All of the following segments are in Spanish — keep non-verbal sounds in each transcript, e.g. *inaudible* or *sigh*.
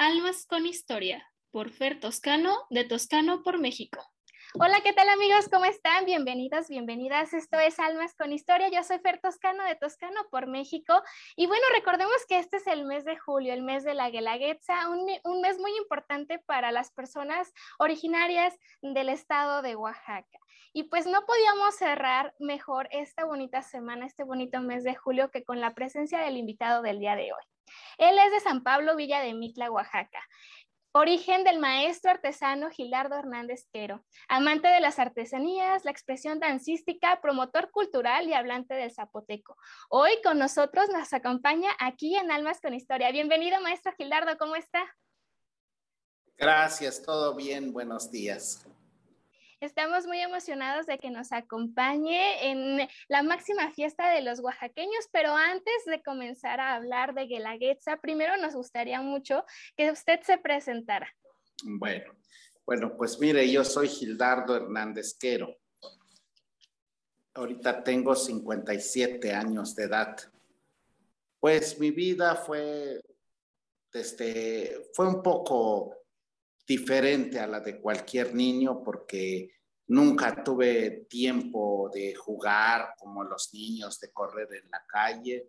Almas con Historia, por Fer Toscano, de Toscano por México. Hola, ¿qué tal amigos? ¿Cómo están? Bienvenidos, bienvenidas. Esto es Almas con Historia. Yo soy Fer Toscano de Toscano por México. Y bueno, recordemos que este es el mes de julio, el mes de la Guelaguetza, un, un mes muy importante para las personas originarias del estado de Oaxaca. Y pues no podíamos cerrar mejor esta bonita semana, este bonito mes de julio, que con la presencia del invitado del día de hoy. Él es de San Pablo, Villa de Mitla, Oaxaca. Origen del maestro artesano Gilardo Hernández Quero, amante de las artesanías, la expresión dancística, promotor cultural y hablante del zapoteco. Hoy con nosotros nos acompaña aquí en Almas con Historia. Bienvenido, maestro Gilardo, ¿cómo está? Gracias, todo bien, buenos días. Estamos muy emocionados de que nos acompañe en la máxima fiesta de los oaxaqueños, pero antes de comenzar a hablar de Guelaguetza, primero nos gustaría mucho que usted se presentara. Bueno, bueno, pues mire, yo soy Gildardo Hernández Quero. Ahorita tengo 57 años de edad. Pues mi vida fue, este, fue un poco diferente a la de cualquier niño porque nunca tuve tiempo de jugar como los niños, de correr en la calle.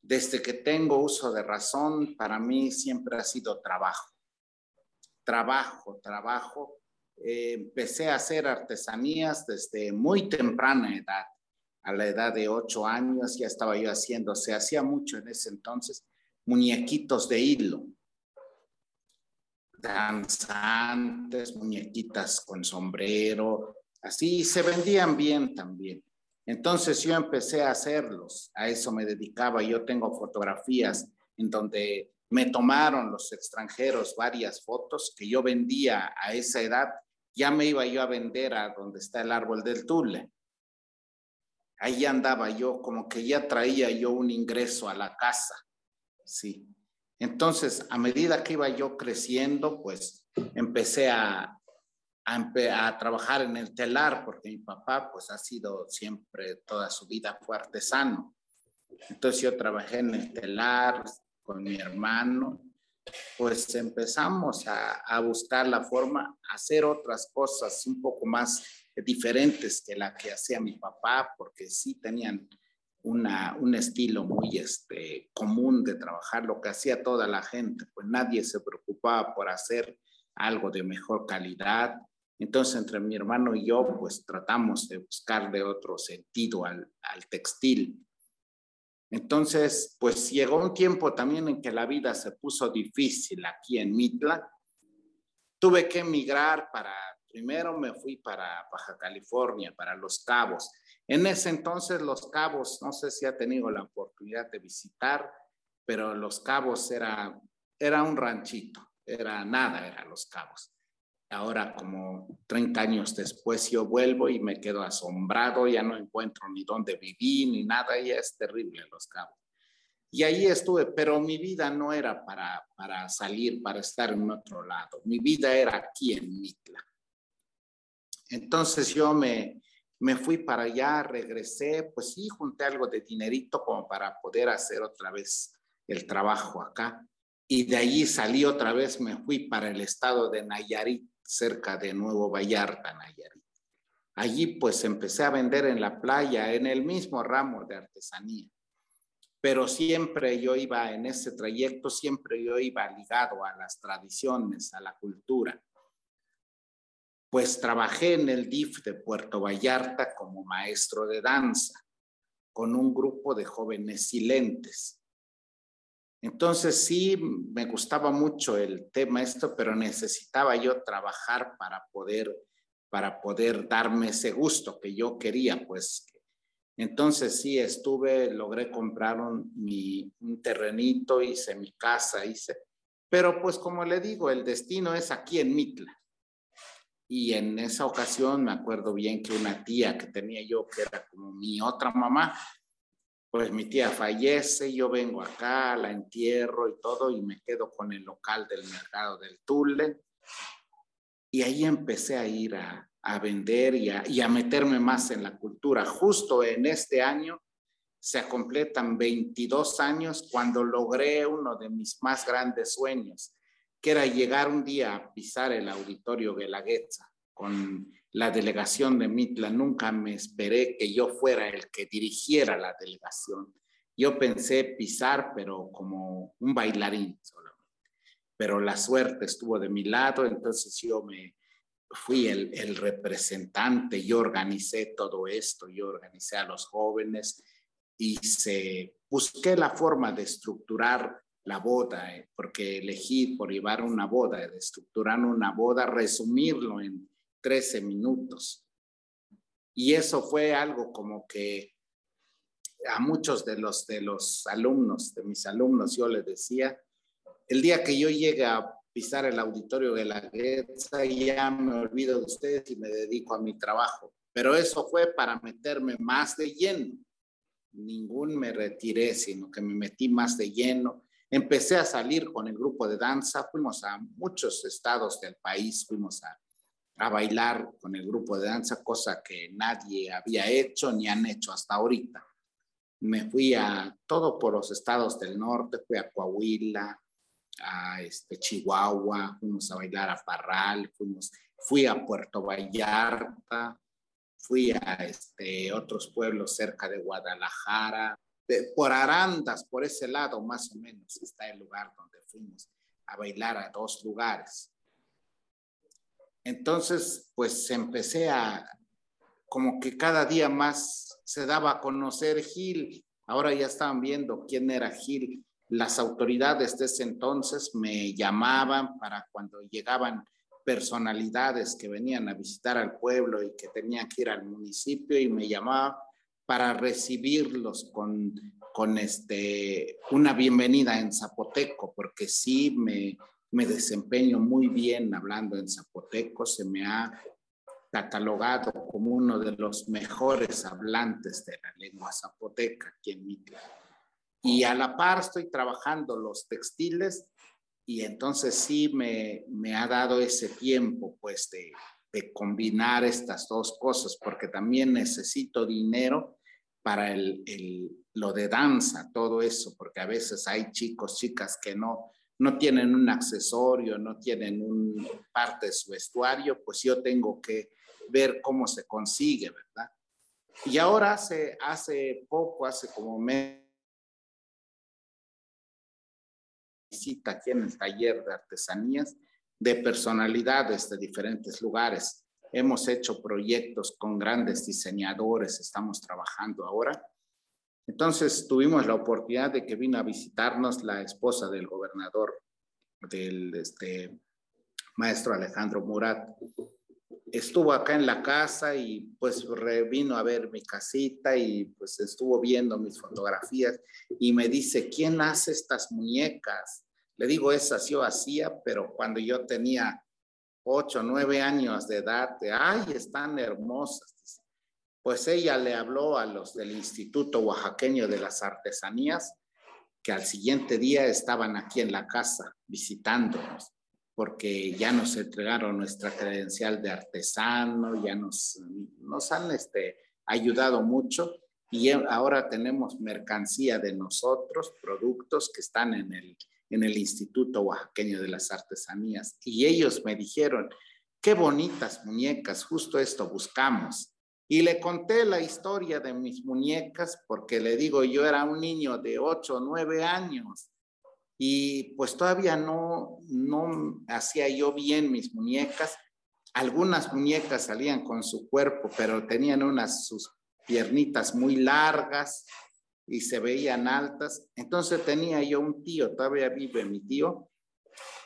Desde que tengo uso de razón, para mí siempre ha sido trabajo. Trabajo, trabajo. Eh, empecé a hacer artesanías desde muy temprana edad. A la edad de ocho años ya estaba yo haciendo, se hacía mucho en ese entonces, muñequitos de hilo danzantes, muñequitas con sombrero, así se vendían bien también. Entonces yo empecé a hacerlos, a eso me dedicaba. Yo tengo fotografías en donde me tomaron los extranjeros varias fotos que yo vendía a esa edad. Ya me iba yo a vender a donde está el árbol del Tule. Ahí andaba yo, como que ya traía yo un ingreso a la casa. Sí. Entonces, a medida que iba yo creciendo, pues empecé a, a, trabajar en el telar, porque mi papá, pues ha sido siempre, toda su vida fue artesano. Entonces yo trabajé en el telar con mi hermano, pues empezamos a, a buscar la forma, hacer otras cosas un poco más diferentes que la que hacía mi papá, porque sí tenían un estilo muy este, común de trabajar, lo que hacía toda la gente, pues nadie se preocupaba por hacer algo de mejor calidad. Entonces, entre mi hermano y yo, pues tratamos de buscar de otro sentido al, al textil. Entonces, pues llegó un tiempo también en que la vida se puso difícil aquí en Mitla. Tuve que emigrar para, primero me fui para Baja California, para Los Cabos. En ese entonces Los Cabos, no sé si ha tenido la oportunidad de visitar, pero Los Cabos era, era un ranchito, era nada, era Los Cabos. Ahora, como 30 años después, yo vuelvo y me quedo asombrado, ya no encuentro ni dónde viví ni nada, ya es terrible Los Cabos. Y ahí estuve, pero mi vida no era para, para salir, para estar en otro lado. Mi vida era aquí en Mitla. Entonces yo me, me fui para allá, regresé, pues sí, junté algo de dinerito como para poder hacer otra vez el trabajo acá. Y de allí salí otra vez, me fui para el estado de Nayarit, cerca de Nuevo Vallarta, Nayarit. Allí pues empecé a vender en la playa, en el mismo ramo de artesanía. Pero siempre yo iba en ese trayecto, siempre yo iba ligado a las tradiciones, a la cultura pues trabajé en el DIF de Puerto Vallarta como maestro de danza con un grupo de jóvenes silentes. Entonces sí, me gustaba mucho el tema esto, pero necesitaba yo trabajar para poder, para poder darme ese gusto que yo quería, pues. Entonces sí, estuve, logré comprar un, mi, un terrenito, hice mi casa, hice, pero pues como le digo, el destino es aquí en Mitla. Y en esa ocasión me acuerdo bien que una tía que tenía yo, que era como mi otra mamá, pues mi tía fallece, yo vengo acá, la entierro y todo, y me quedo con el local del mercado del Tule. Y ahí empecé a ir a, a vender y a, y a meterme más en la cultura. Justo en este año se completan 22 años cuando logré uno de mis más grandes sueños, que era llegar un día a pisar el auditorio Guelaguetza con la delegación de Mitla. Nunca me esperé que yo fuera el que dirigiera la delegación. Yo pensé pisar, pero como un bailarín solamente. Pero la suerte estuvo de mi lado, entonces yo me fui el, el representante, yo organicé todo esto, yo organicé a los jóvenes y se, busqué la forma de estructurar la boda, eh, porque elegí por llevar una boda, de estructurar una boda, resumirlo en 13 minutos. Y eso fue algo como que a muchos de los, de los alumnos, de mis alumnos, yo les decía, el día que yo llegue a pisar el auditorio de la Guetza, ya me olvido de ustedes y me dedico a mi trabajo. Pero eso fue para meterme más de lleno. Ningún me retiré, sino que me metí más de lleno. Empecé a salir con el grupo de danza, fuimos a muchos estados del país, fuimos a a bailar con el grupo de danza, cosa que nadie había hecho ni han hecho hasta ahorita. Me fui a todo por los estados del norte, fui a Coahuila, a este, Chihuahua, fuimos a bailar a Parral, fuimos, fui a Puerto Vallarta, fui a este, otros pueblos cerca de Guadalajara, por Arandas, por ese lado más o menos está el lugar donde fuimos a bailar a dos lugares. Entonces, pues empecé a, como que cada día más se daba a conocer Gil. Ahora ya estaban viendo quién era Gil. Las autoridades de ese entonces me llamaban para cuando llegaban personalidades que venían a visitar al pueblo y que tenían que ir al municipio y me llamaban para recibirlos con, con este, una bienvenida en zapoteco, porque sí me, me desempeño muy bien hablando en zapoteco, se me ha catalogado como uno de los mejores hablantes de la lengua zapoteca aquí en Mitla. Y a la par estoy trabajando los textiles y entonces sí me, me ha dado ese tiempo pues de, de, combinar estas dos cosas porque también necesito dinero para el, el, lo de danza, todo eso, porque a veces hay chicos, chicas que no, no tienen un accesorio, no tienen un parte de su vestuario, pues yo tengo que ver cómo se consigue, ¿verdad? Y ahora hace, hace poco, hace como mes, visita aquí en el taller de artesanías de personalidades de diferentes lugares. Hemos hecho proyectos con grandes diseñadores, estamos trabajando ahora entonces tuvimos la oportunidad de que vino a visitarnos la esposa del gobernador, del este, maestro Alejandro Murat. Estuvo acá en la casa y pues vino a ver mi casita y pues estuvo viendo mis fotografías y me dice, ¿quién hace estas muñecas? Le digo, esas yo hacía, pero cuando yo tenía ocho, nueve años de edad, ay, están hermosas pues ella le habló a los del Instituto Oaxaqueño de las Artesanías, que al siguiente día estaban aquí en la casa visitándonos, porque ya nos entregaron nuestra credencial de artesano, ya nos, nos han este, ayudado mucho y ahora tenemos mercancía de nosotros, productos que están en el, en el Instituto Oaxaqueño de las Artesanías. Y ellos me dijeron, qué bonitas muñecas, justo esto buscamos. Y le conté la historia de mis muñecas porque le digo, yo era un niño de 8 o 9 años y pues todavía no, no hacía yo bien mis muñecas. Algunas muñecas salían con su cuerpo, pero tenían unas sus piernitas muy largas y se veían altas. Entonces tenía yo un tío, todavía vive mi tío,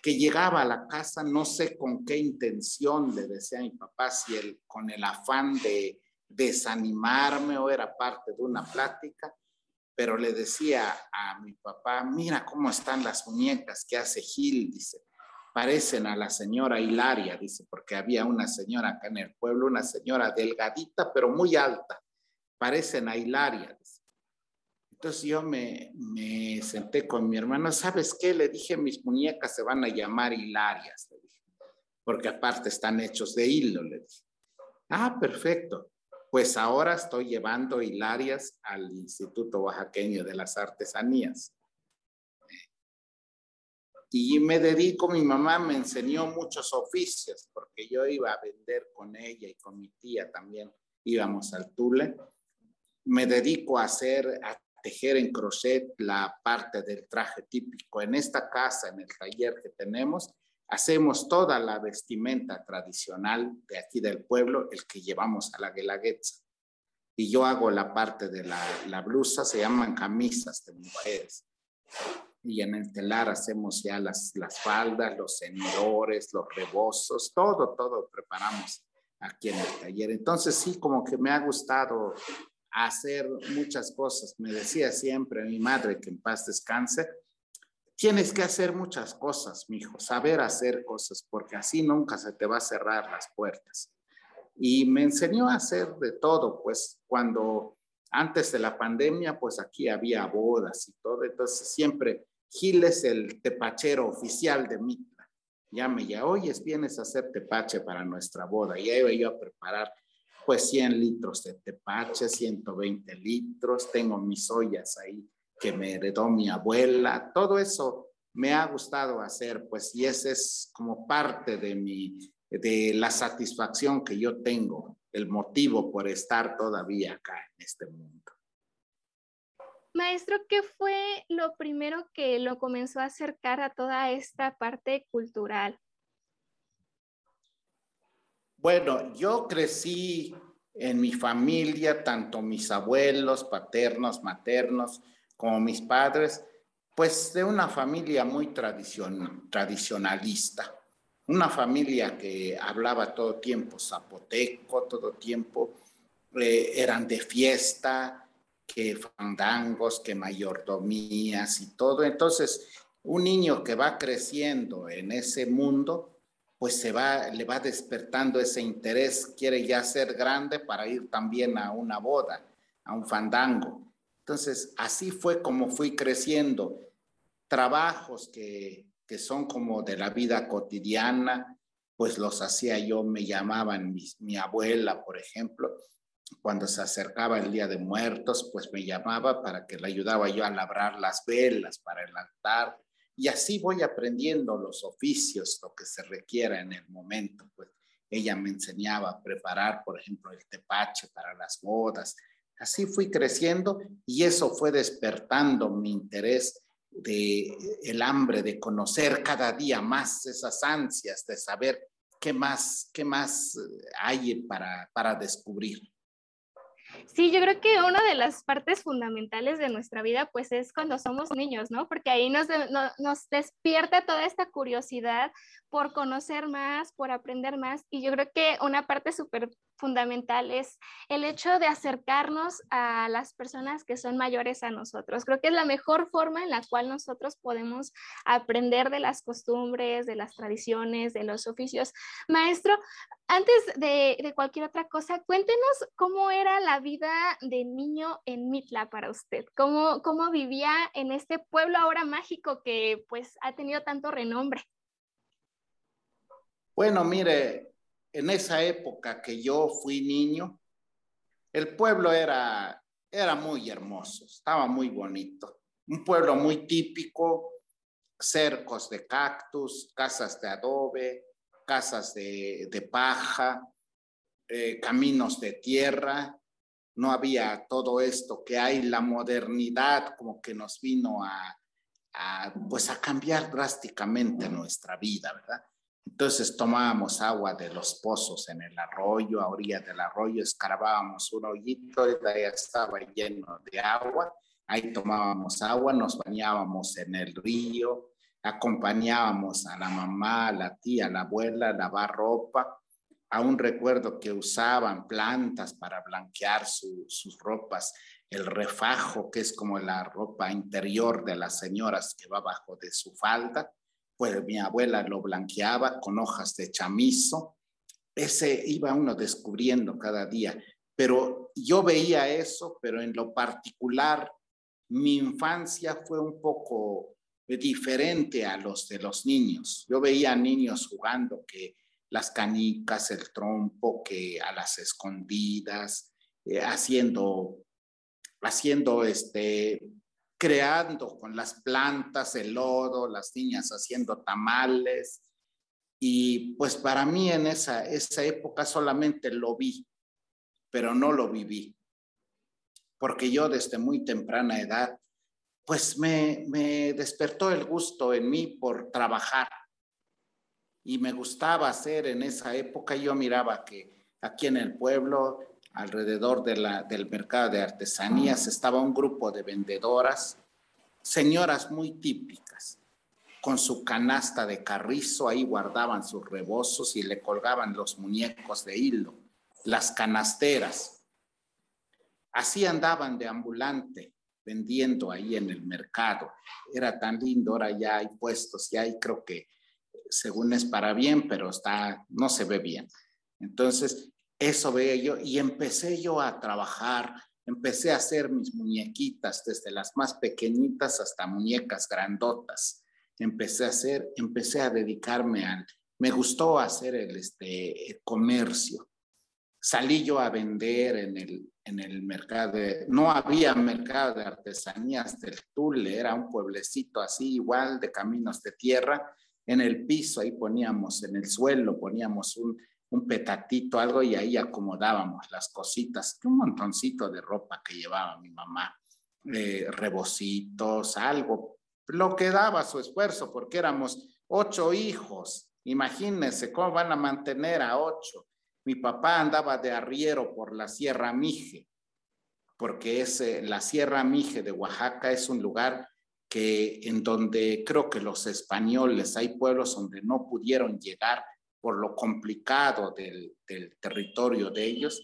que llegaba a la casa, no sé con qué intención le decía a mi papá, si él con el afán de desanimarme o era parte de una plática, pero le decía a mi papá, mira cómo están las muñecas que hace Gil, dice, parecen a la señora Hilaria, dice, porque había una señora acá en el pueblo, una señora delgadita, pero muy alta, parecen a Hilaria. Entonces yo me, senté con mi hermano, ¿sabes qué? Le dije, mis muñecas se van a llamar Hilarias, le dije, porque aparte están hechos de hilo, le dije. Ah, perfecto pues ahora estoy llevando hilarias al Instituto Oaxaqueño de las Artesanías. y me dedico, mi mamá me enseñó muchos oficios, porque yo iba a vender con ella y con mi tía también, íbamos al Tule. Me dedico a hacer, tejer en crochet la parte del traje típico. En esta casa, en el taller que tenemos, hacemos toda la vestimenta tradicional de aquí del pueblo, el que llevamos a la Guelaguetza. Y yo hago la parte de la, la blusa, se llaman camisas de mujeres y en el telar hacemos ya las, las faldas, los cenidores, los rebozos, todo, todo preparamos aquí en el taller. Entonces sí, como que me ha gustado hacer muchas cosas. Me decía siempre mi madre, que en paz descanse, tienes que hacer muchas cosas, mi hijo, saber hacer cosas, porque así nunca se te va a cerrar las puertas. Y me enseñó a hacer de todo, pues cuando antes de la pandemia, pues aquí había bodas y todo, entonces siempre Gil es el tepachero oficial de Mitla. Llame ya, oyes, vienes a hacer tepache para nuestra boda. Y ahí voy yo a preparar pues 100 litros de tepache, 120 litros. Tengo mis ollas ahí que me heredó mi abuela. Todo eso me ha gustado hacer, pues, y ese es como parte de mi, de la satisfacción que yo tengo, el motivo por estar todavía acá en este mundo. Maestro, ¿qué fue lo primero que lo comenzó a acercar a toda esta parte cultural? Bueno, yo crecí en mi familia, tanto mis abuelos, paternos, maternos, como mis padres, pues de una familia muy tradicionalista, una familia que hablaba todo tiempo zapoteco, todo tiempo, eh, eran de fiesta, que fandangos, que mayordomías y todo. Entonces, un niño que va creciendo en ese mundo, pues se va, le va despertando ese interés, quiere ya ser grande para ir también a una boda, a un fandango. Entonces, así fue como fui creciendo. Trabajos que, que son como de la vida cotidiana, pues los hacía yo, me llamaban mi, mi abuela, por ejemplo, cuando se acercaba el Día de Muertos, pues me llamaba para que le ayudaba yo a labrar las velas para el altar. Y así voy aprendiendo los oficios, lo que se requiera en el momento. Pues ella me enseñaba a preparar, por ejemplo, el tepache para las bodas. Así fui creciendo y eso fue despertando mi interés de el hambre de conocer cada día más esas ansias de saber qué más, qué más hay para, para descubrir. Sí, yo creo que una de las partes fundamentales de nuestra vida pues es cuando somos niños, ¿no? Porque ahí nos, nos despierta toda esta curiosidad por conocer más, por aprender más. Y yo creo que una parte súper fundamental es el hecho de acercarnos a las personas que son mayores a nosotros. Creo que es la mejor forma en la cual nosotros podemos aprender de las costumbres, de las tradiciones, de los oficios. Maestro, antes de, de cualquier otra cosa, cuéntenos cómo era la vida de niño en Mitla para usted, cómo, cómo vivía en este pueblo ahora mágico que pues ha tenido tanto renombre. Bueno, mire, en esa época que yo fui niño, el pueblo era, era muy hermoso, estaba muy bonito. Un pueblo muy típico, cercos de cactus, casas de adobe, casas de, paja, eh, caminos de tierra. No había todo esto que hay, la modernidad como que nos vino a, a pues a cambiar drásticamente nuestra vida, ¿verdad? Entonces tomábamos agua de los pozos en el arroyo, a orilla del arroyo, escarbábamos un hoyito y ya estaba lleno de agua. Ahí tomábamos agua, nos bañábamos en el río, acompañábamos a la mamá, a la tía, a la abuela a lavar ropa. Aún recuerdo que usaban plantas para blanquear sus ropas, el refajo, que es como la ropa interior de las señoras que va bajo de su falda pues mi abuela lo blanqueaba con hojas de chamizo. Ese iba uno descubriendo cada día. Pero yo veía eso, pero en lo particular, mi infancia fue un poco diferente a los de los niños. Yo veía niños jugando que las canicas, el trompo, que a las escondidas, eh, haciendo, haciendo este, creando con las plantas, el lodo, las niñas haciendo tamales. Y pues para mí en esa, esa época solamente lo vi, pero no lo viví. Porque yo desde muy temprana edad, pues me, me despertó el gusto en mí por trabajar. Y me gustaba hacer en esa época, yo miraba que aquí en el pueblo alrededor de la, del mercado de artesanías estaba un grupo de vendedoras, señoras muy típicas, con su canasta de carrizo, ahí guardaban sus rebozos y le colgaban los muñecos de hilo, las canasteras. Así andaban de ambulante, vendiendo ahí en el mercado. Era tan lindo, ahora ya hay puestos, ya hay creo que según es para bien, pero está, no se ve bien. Entonces, eso veía yo y empecé yo a trabajar, empecé a hacer mis muñequitas, desde las más pequeñitas hasta muñecas grandotas. Empecé a hacer, empecé a dedicarme al, me gustó hacer el, este, comercio. Salí yo a vender en el, en el mercado, no había mercado de artesanías del Tule, era un pueblecito así igual de caminos de tierra. En el piso, ahí poníamos, en el suelo poníamos un, un petatito, algo, y ahí acomodábamos las cositas, un montoncito de ropa que llevaba mi mamá, rebocitos, algo, lo que daba su esfuerzo, porque éramos ocho hijos, imagínense cómo van a mantener a ocho. Mi papá andaba de arriero por la Sierra Mije, porque es, la Sierra Mije de Oaxaca es un lugar que en donde creo que los españoles, hay pueblos donde no pudieron llegar por lo complicado del, territorio de ellos,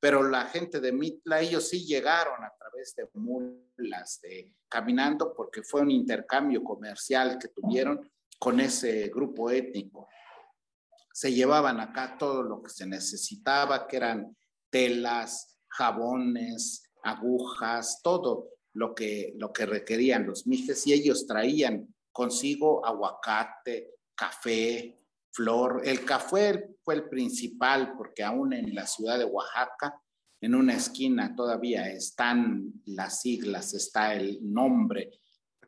pero la gente de Mitla, ellos sí llegaron a través de mulas, caminando, porque fue un intercambio comercial que tuvieron con ese grupo étnico. Se llevaban acá todo lo que se necesitaba, que eran telas, jabones, agujas, todo lo que, lo que requerían los mijes, y ellos traían consigo aguacate, café, flor. El café fue el principal porque aún en la ciudad de Oaxaca, en una esquina todavía están las siglas, está el nombre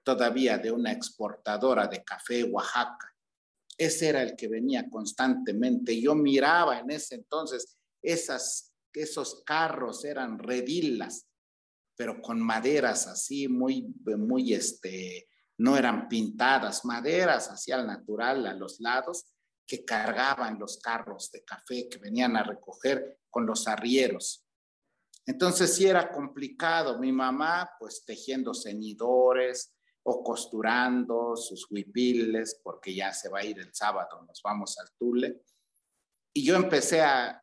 todavía de una exportadora de café Oaxaca. Ese era el que venía constantemente. Yo miraba en ese entonces esos carros eran redilas, pero con maderas así muy, muy, este, no eran pintadas, maderas así al natural a los lados que cargaban los carros de café que venían a recoger con los arrieros. Entonces sí era complicado. Mi mamá pues tejiendo ceñidores costurando sus huipiles porque ya se va a ir el sábado, nos vamos al Tule. Y yo empecé a,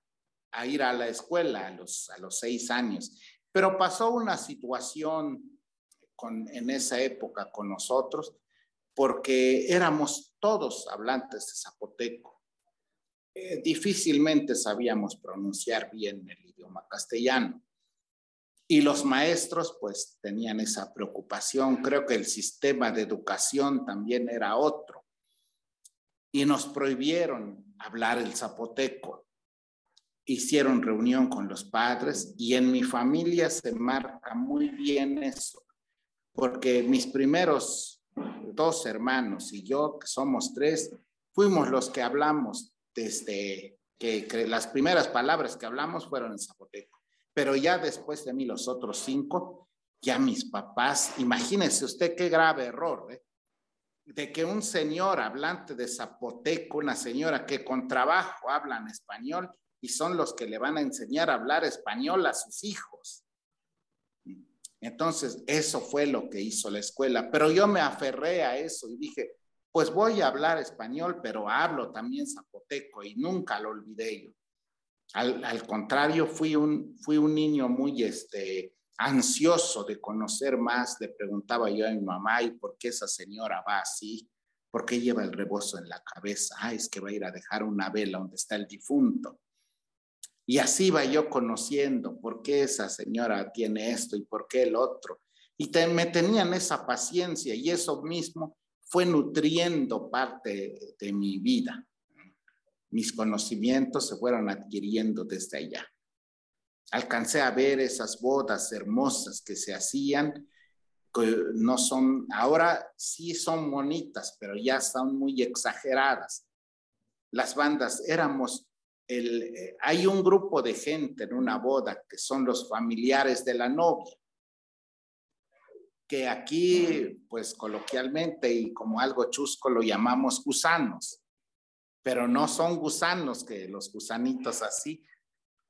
ir a la escuela a los, a los seis años. Pero pasó una situación en esa época con nosotros porque éramos todos hablantes de zapoteco. Eh, difícilmente sabíamos pronunciar bien el idioma castellano. Y los maestros pues tenían esa preocupación. Creo que el sistema de educación también era otro. Y nos prohibieron hablar el zapoteco. Hicieron reunión con los padres y en mi familia se marca muy bien eso, porque mis primeros dos hermanos y yo, que somos tres, fuimos los que hablamos desde que, las primeras palabras que hablamos fueron en zapoteco. Pero ya después de mí, los otros cinco, ya mis papás, imagínense usted qué grave error, ¿eh? de que un señor hablante de zapoteco, una señora que con trabajo hablan español y son los que le van a enseñar a hablar español a sus hijos. Entonces, eso fue lo que hizo la escuela, pero yo me aferré a eso y dije, pues voy a hablar español, pero hablo también zapoteco y nunca lo olvidé yo. Al, contrario, fui un, fui un niño muy este, ansioso de conocer más, le preguntaba yo a mi mamá, ¿y por qué esa señora va así? ¿Por qué lleva el rebozo en la cabeza? Ah, es que va a ir a dejar una vela donde está el difunto. Y así va yo conociendo por qué esa señora tiene esto y por qué el otro. Y me tenían esa paciencia y eso mismo fue nutriendo parte de mi vida. Mis conocimientos se fueron adquiriendo desde allá. Alcancé a ver esas bodas hermosas que se hacían no son, ahora sí son bonitas, pero ya están muy exageradas. Las bandas éramos, el, eh, hay un grupo de gente en una boda que son los familiares de la novia, que aquí, pues coloquialmente y como algo chusco lo llamamos gusanos, pero no son gusanos, que los gusanitos así,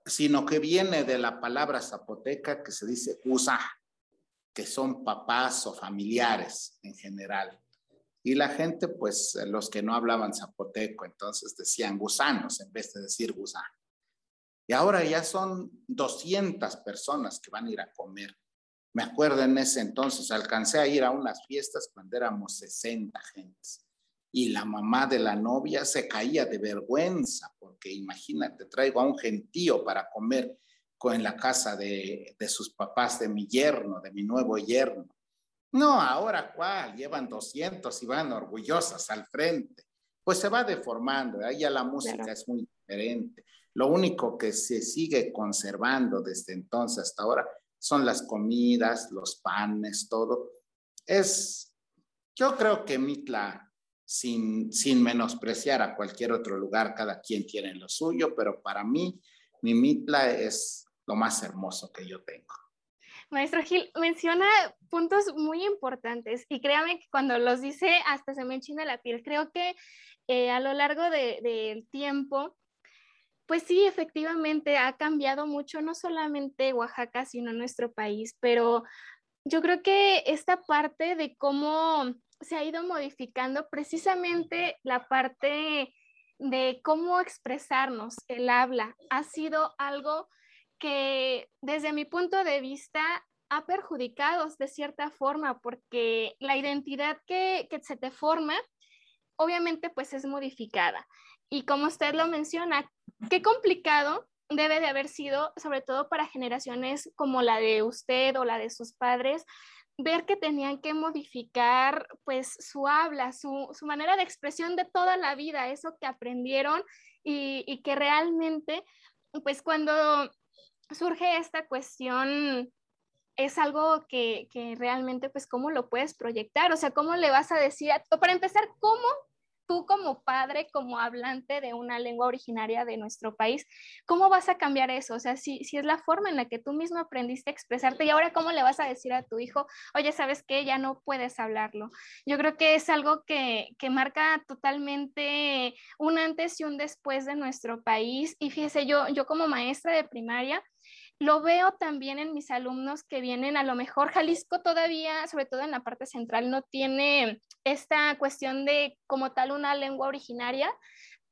sino que viene de la palabra zapoteca que se dice gusa, que son papás o familiares en general. Y la gente, pues los que no hablaban zapoteco, entonces decían gusanos en vez de decir gusano. Y ahora ya son 200 personas que van a ir a comer. Me acuerdo en ese entonces, alcancé a ir a unas fiestas cuando éramos 60 gentes. Y la mamá de la novia se caía de vergüenza, porque imagínate, traigo a un gentío para comer en la casa de, sus papás, de mi yerno, de mi nuevo yerno. No, ahora cuál, llevan 200 y van orgullosas al frente. Pues se va deformando, ahí ya la música es muy diferente. Lo único que se sigue conservando desde entonces hasta ahora son las comidas, los panes, todo. Es, yo creo que Mitla, sin, sin menospreciar a cualquier otro lugar, cada quien tiene lo suyo, pero para mí, mi Mitla es lo más hermoso que yo tengo. Maestro Gil, menciona puntos muy importantes y créame que cuando los dice hasta se me enchina la piel. Creo que eh, a lo largo del tiempo, pues sí, efectivamente ha cambiado mucho, no solamente Oaxaca, sino nuestro país, pero yo creo que esta parte de cómo se ha ido modificando precisamente la parte de cómo expresarnos, el habla, ha sido algo que desde mi punto de vista ha perjudicado de cierta forma porque la identidad que, que, se te forma obviamente pues es modificada. Y como usted lo menciona, qué complicado debe de haber sido, sobre todo para generaciones como la de usted o la de sus padres, ver que tenían que modificar pues su habla, su, su manera de expresión de toda la vida, eso que aprendieron y, y que realmente pues cuando surge esta cuestión, es algo que, realmente, pues, ¿cómo lo puedes proyectar? O sea, ¿cómo le vas a decir, o para empezar, ¿cómo tú como padre, como hablante de una lengua originaria de nuestro país, ¿cómo vas a cambiar eso? O sea, si, si es la forma en la que tú mismo aprendiste a expresarte y ahora cómo le vas a decir a tu hijo, oye, ¿sabes qué? Ya no puedes hablarlo. Yo creo que es algo que, que marca totalmente un antes y un después de nuestro país. Y fíjese, yo, yo como maestra de primaria, lo veo también en mis alumnos que vienen, a lo mejor Jalisco todavía, sobre todo en la parte central, no tiene esta cuestión de como tal una lengua originaria,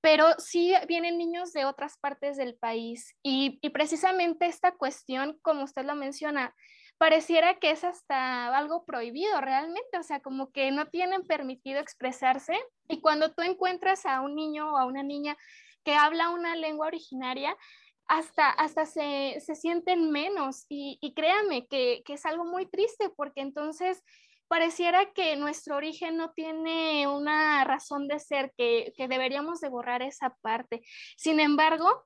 pero sí vienen niños de otras partes del país y, precisamente esta cuestión, como usted lo menciona, pareciera que es hasta algo prohibido realmente, o sea, como que no tienen permitido expresarse. Y cuando tú encuentras a un niño o a una niña que habla una lengua originaria, hasta, hasta se, sienten menos. Y, y créanme que, es algo muy triste porque entonces pareciera que nuestro origen no tiene una razón de ser, que, deberíamos de borrar esa parte. Sin embargo,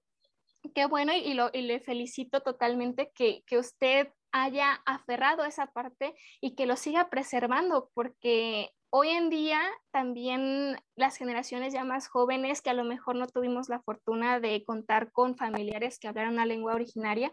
qué bueno y, lo, y le felicito totalmente que, que usted haya aferrado esa parte y que lo siga preservando, porque hoy en día también las generaciones ya más jóvenes que a lo mejor no tuvimos la fortuna de contar con familiares que hablaran una lengua originaria,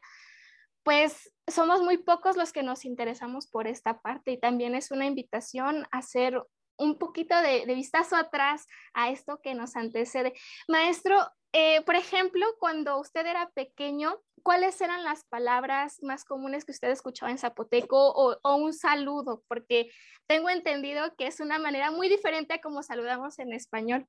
pues somos muy pocos los que nos interesamos por esta parte y también es una invitación a hacer un poquito de, vistazo atrás a esto que nos antecede. Maestro, eh, por ejemplo, cuando usted era pequeño, ¿cuáles eran las palabras más comunes que usted escuchaba en zapoteco o, un saludo? Porque tengo entendido que es una manera muy diferente a como saludamos en español.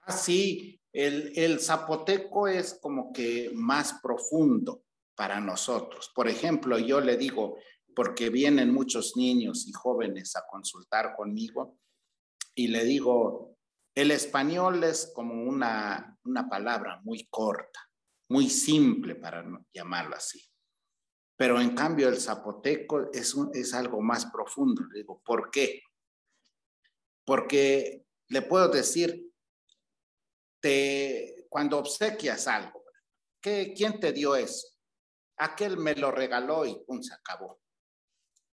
Ah, sí, el, zapoteco es como que más profundo para nosotros. Por ejemplo, yo le digo, porque vienen muchos niños y jóvenes a consultar conmigo, y le digo, el español es como una, una palabra muy corta muy simple para llamarlo así. Pero en cambio el zapoteco es, es algo más profundo. Le digo, ¿por qué? Porque le puedo decir, te, cuando obsequias algo, ¿qué, ¿quién te dio eso? Aquel me lo regaló y pum, se acabó.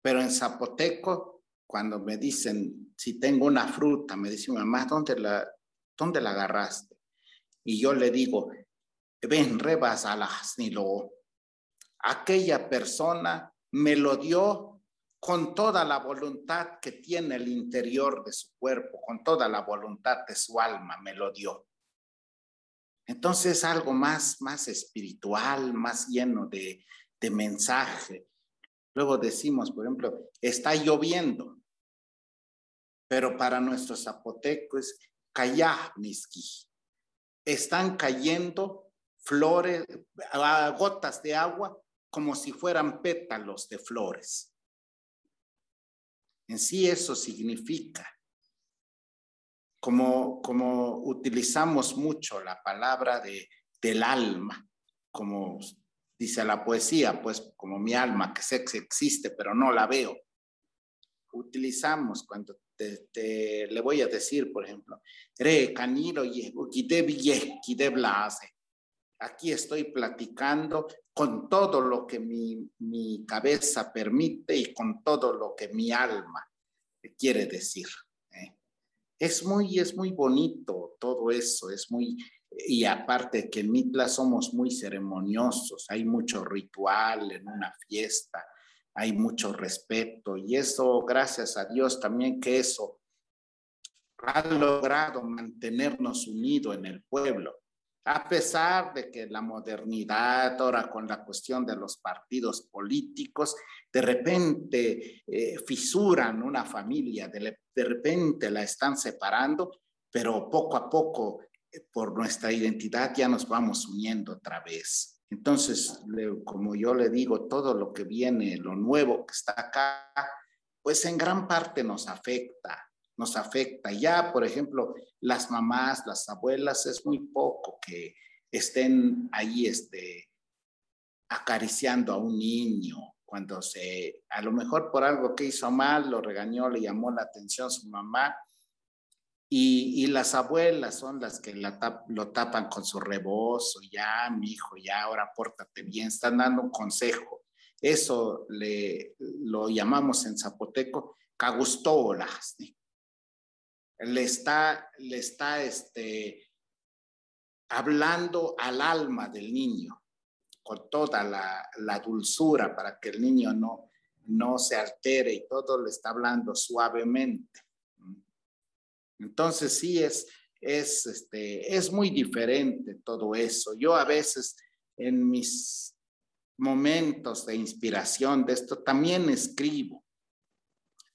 Pero en zapoteco, cuando me dicen, si tengo una fruta, me dice mamá, ¿dónde la, dónde la agarraste? Y yo le digo, ven, rebas a la lo Aquella persona me lo dio con toda la voluntad que tiene el interior de su cuerpo, con toda la voluntad de su alma, me lo dio. Entonces algo más, más espiritual, más lleno de, mensaje. Luego decimos, por ejemplo, está lloviendo, pero para nuestros zapotecos, Kayahniski, están cayendo flores, gotas de agua como si fueran pétalos de flores. En sí eso significa, como, como utilizamos mucho la palabra de, del alma, como dice la poesía, pues como mi alma, que sé que existe, pero no la veo. Utilizamos cuando te, le voy a decir, por ejemplo, re canilo Aquí estoy platicando con todo lo que mi, mi cabeza permite y con todo lo que mi alma quiere decir. Es muy, es muy bonito todo eso, es muy, y aparte que en Mitla somos muy ceremoniosos, hay mucho ritual en una fiesta, hay mucho respeto y eso, gracias a Dios también que eso ha logrado mantenernos unidos en el pueblo a pesar de que la modernidad, ahora con la cuestión de los partidos políticos, de repente eh, fisuran una familia, de, repente la están separando, pero poco a poco, eh, por nuestra identidad, ya nos vamos uniendo otra vez. Entonces, como yo le digo, todo lo que viene, lo nuevo que está acá, pues en gran parte nos afecta nos afecta. Ya, por ejemplo, las mamás, las abuelas, es muy poco que estén ahí este, acariciando a un niño cuando se, a lo mejor por algo que hizo mal, lo regañó, le llamó la atención su mamá. Y, y las abuelas son las que lo tapan con su rebozo, ya, mi hijo, ya, ahora pórtate bien, están dando un consejo. Eso le, lo llamamos en zapoteco cagustolas le está, le está este, hablando al alma del niño con toda la, dulzura para que el niño no, no se altere y todo le está hablando suavemente. Entonces sí es, es, este, es muy diferente todo eso. Yo a veces en mis momentos de inspiración de esto también escribo,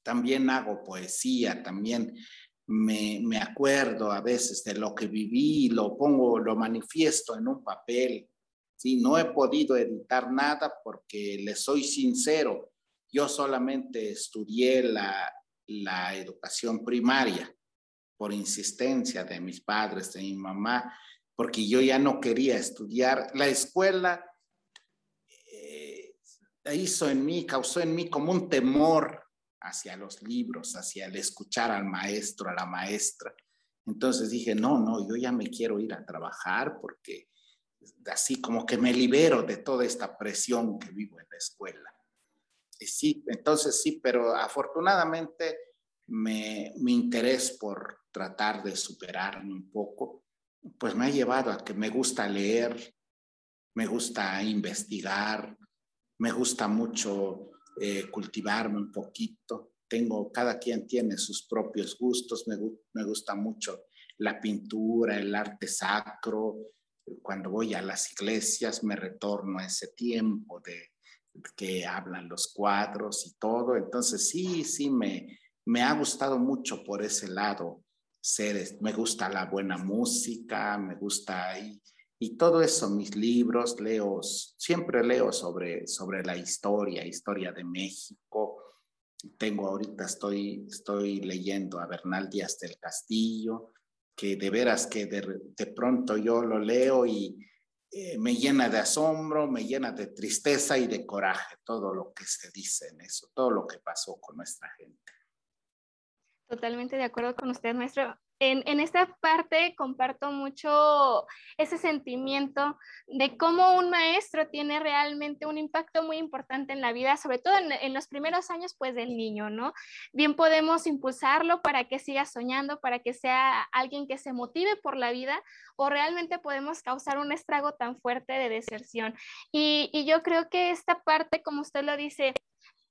también hago poesía, también me, me, acuerdo a veces de lo que viví, lo pongo, lo manifiesto en un papel. ¿sí? No he podido editar nada porque le soy sincero, yo solamente estudié la, la educación primaria por insistencia de mis padres, de mi mamá, porque yo ya no quería estudiar. La escuela eh, hizo en mí, causó en mí como un temor hacia los libros, hacia el escuchar al maestro, a la maestra. Entonces dije, no, no, yo ya me quiero ir a trabajar porque así como que me libero de toda esta presión que vivo en la escuela. Y sí, entonces sí, pero afortunadamente me, mi interés por tratar de superarme un poco, pues me ha llevado a que me gusta leer, me gusta investigar, me gusta mucho eh, cultivarme un poquito. Tengo, cada quien tiene sus propios gustos. Me, gusta mucho la pintura, el arte sacro. Cuando voy a las iglesias me retorno a ese tiempo de que hablan los cuadros y todo. Entonces sí, sí, me, me ha gustado mucho por ese lado. Ser, me gusta la buena música, me gusta ahí y todo eso, mis libros, leo, siempre leo sobre, sobre la historia, historia de México. Tengo ahorita, estoy, estoy leyendo a Bernal Díaz del Castillo, que de veras que de, pronto yo lo leo y eh, me llena de asombro, me llena de tristeza y de coraje todo lo que se dice en eso, todo lo que pasó con nuestra gente. Totalmente de acuerdo con usted, maestro. En, esta parte comparto mucho ese sentimiento de cómo un maestro tiene realmente un impacto muy importante en la vida, sobre todo en, los primeros años pues del niño, ¿no? Bien podemos impulsarlo para que siga soñando, para que sea alguien que se motive por la vida o realmente podemos causar un estrago tan fuerte de deserción. Y, y yo creo que esta parte, como usted lo dice,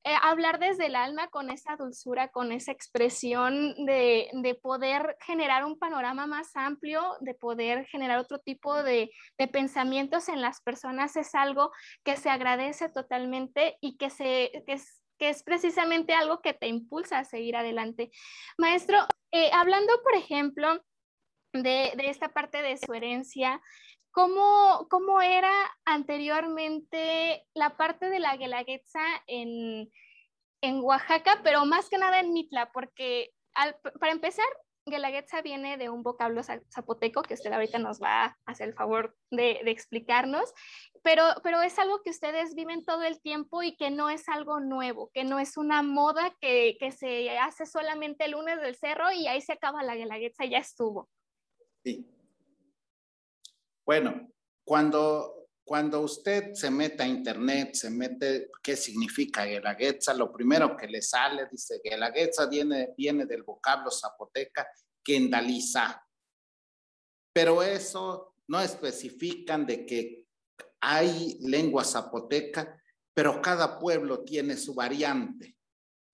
eh, hablar desde el alma con esa dulzura, con esa expresión de, de, poder generar un panorama más amplio, de poder generar otro tipo de, de, pensamientos en las personas, es algo que se agradece totalmente y que, se, que, es, que es precisamente algo que te impulsa a seguir adelante. Maestro, eh, hablando, por ejemplo, de, de, esta parte de su herencia, ¿Cómo, ¿Cómo, era anteriormente la parte de la guelaguetza en, en Oaxaca, pero más que nada en Mitla? Porque para empezar, guelaguetza viene de un vocablo zapoteco que usted ahorita nos va a hacer el favor de, de, explicarnos, pero, pero es algo que ustedes viven todo el tiempo y que no es algo nuevo, que no es una moda que, que se hace solamente el lunes del cerro y ahí se acaba la guelaguetza y ya estuvo. Sí, bueno, cuando, cuando usted se mete a internet, se mete qué significa Guelaguetza, lo primero que le sale, dice Guelaguetza viene, viene del vocablo zapoteca, Kendaliza. Pero eso no especifican de que hay lengua zapoteca, pero cada pueblo tiene su variante,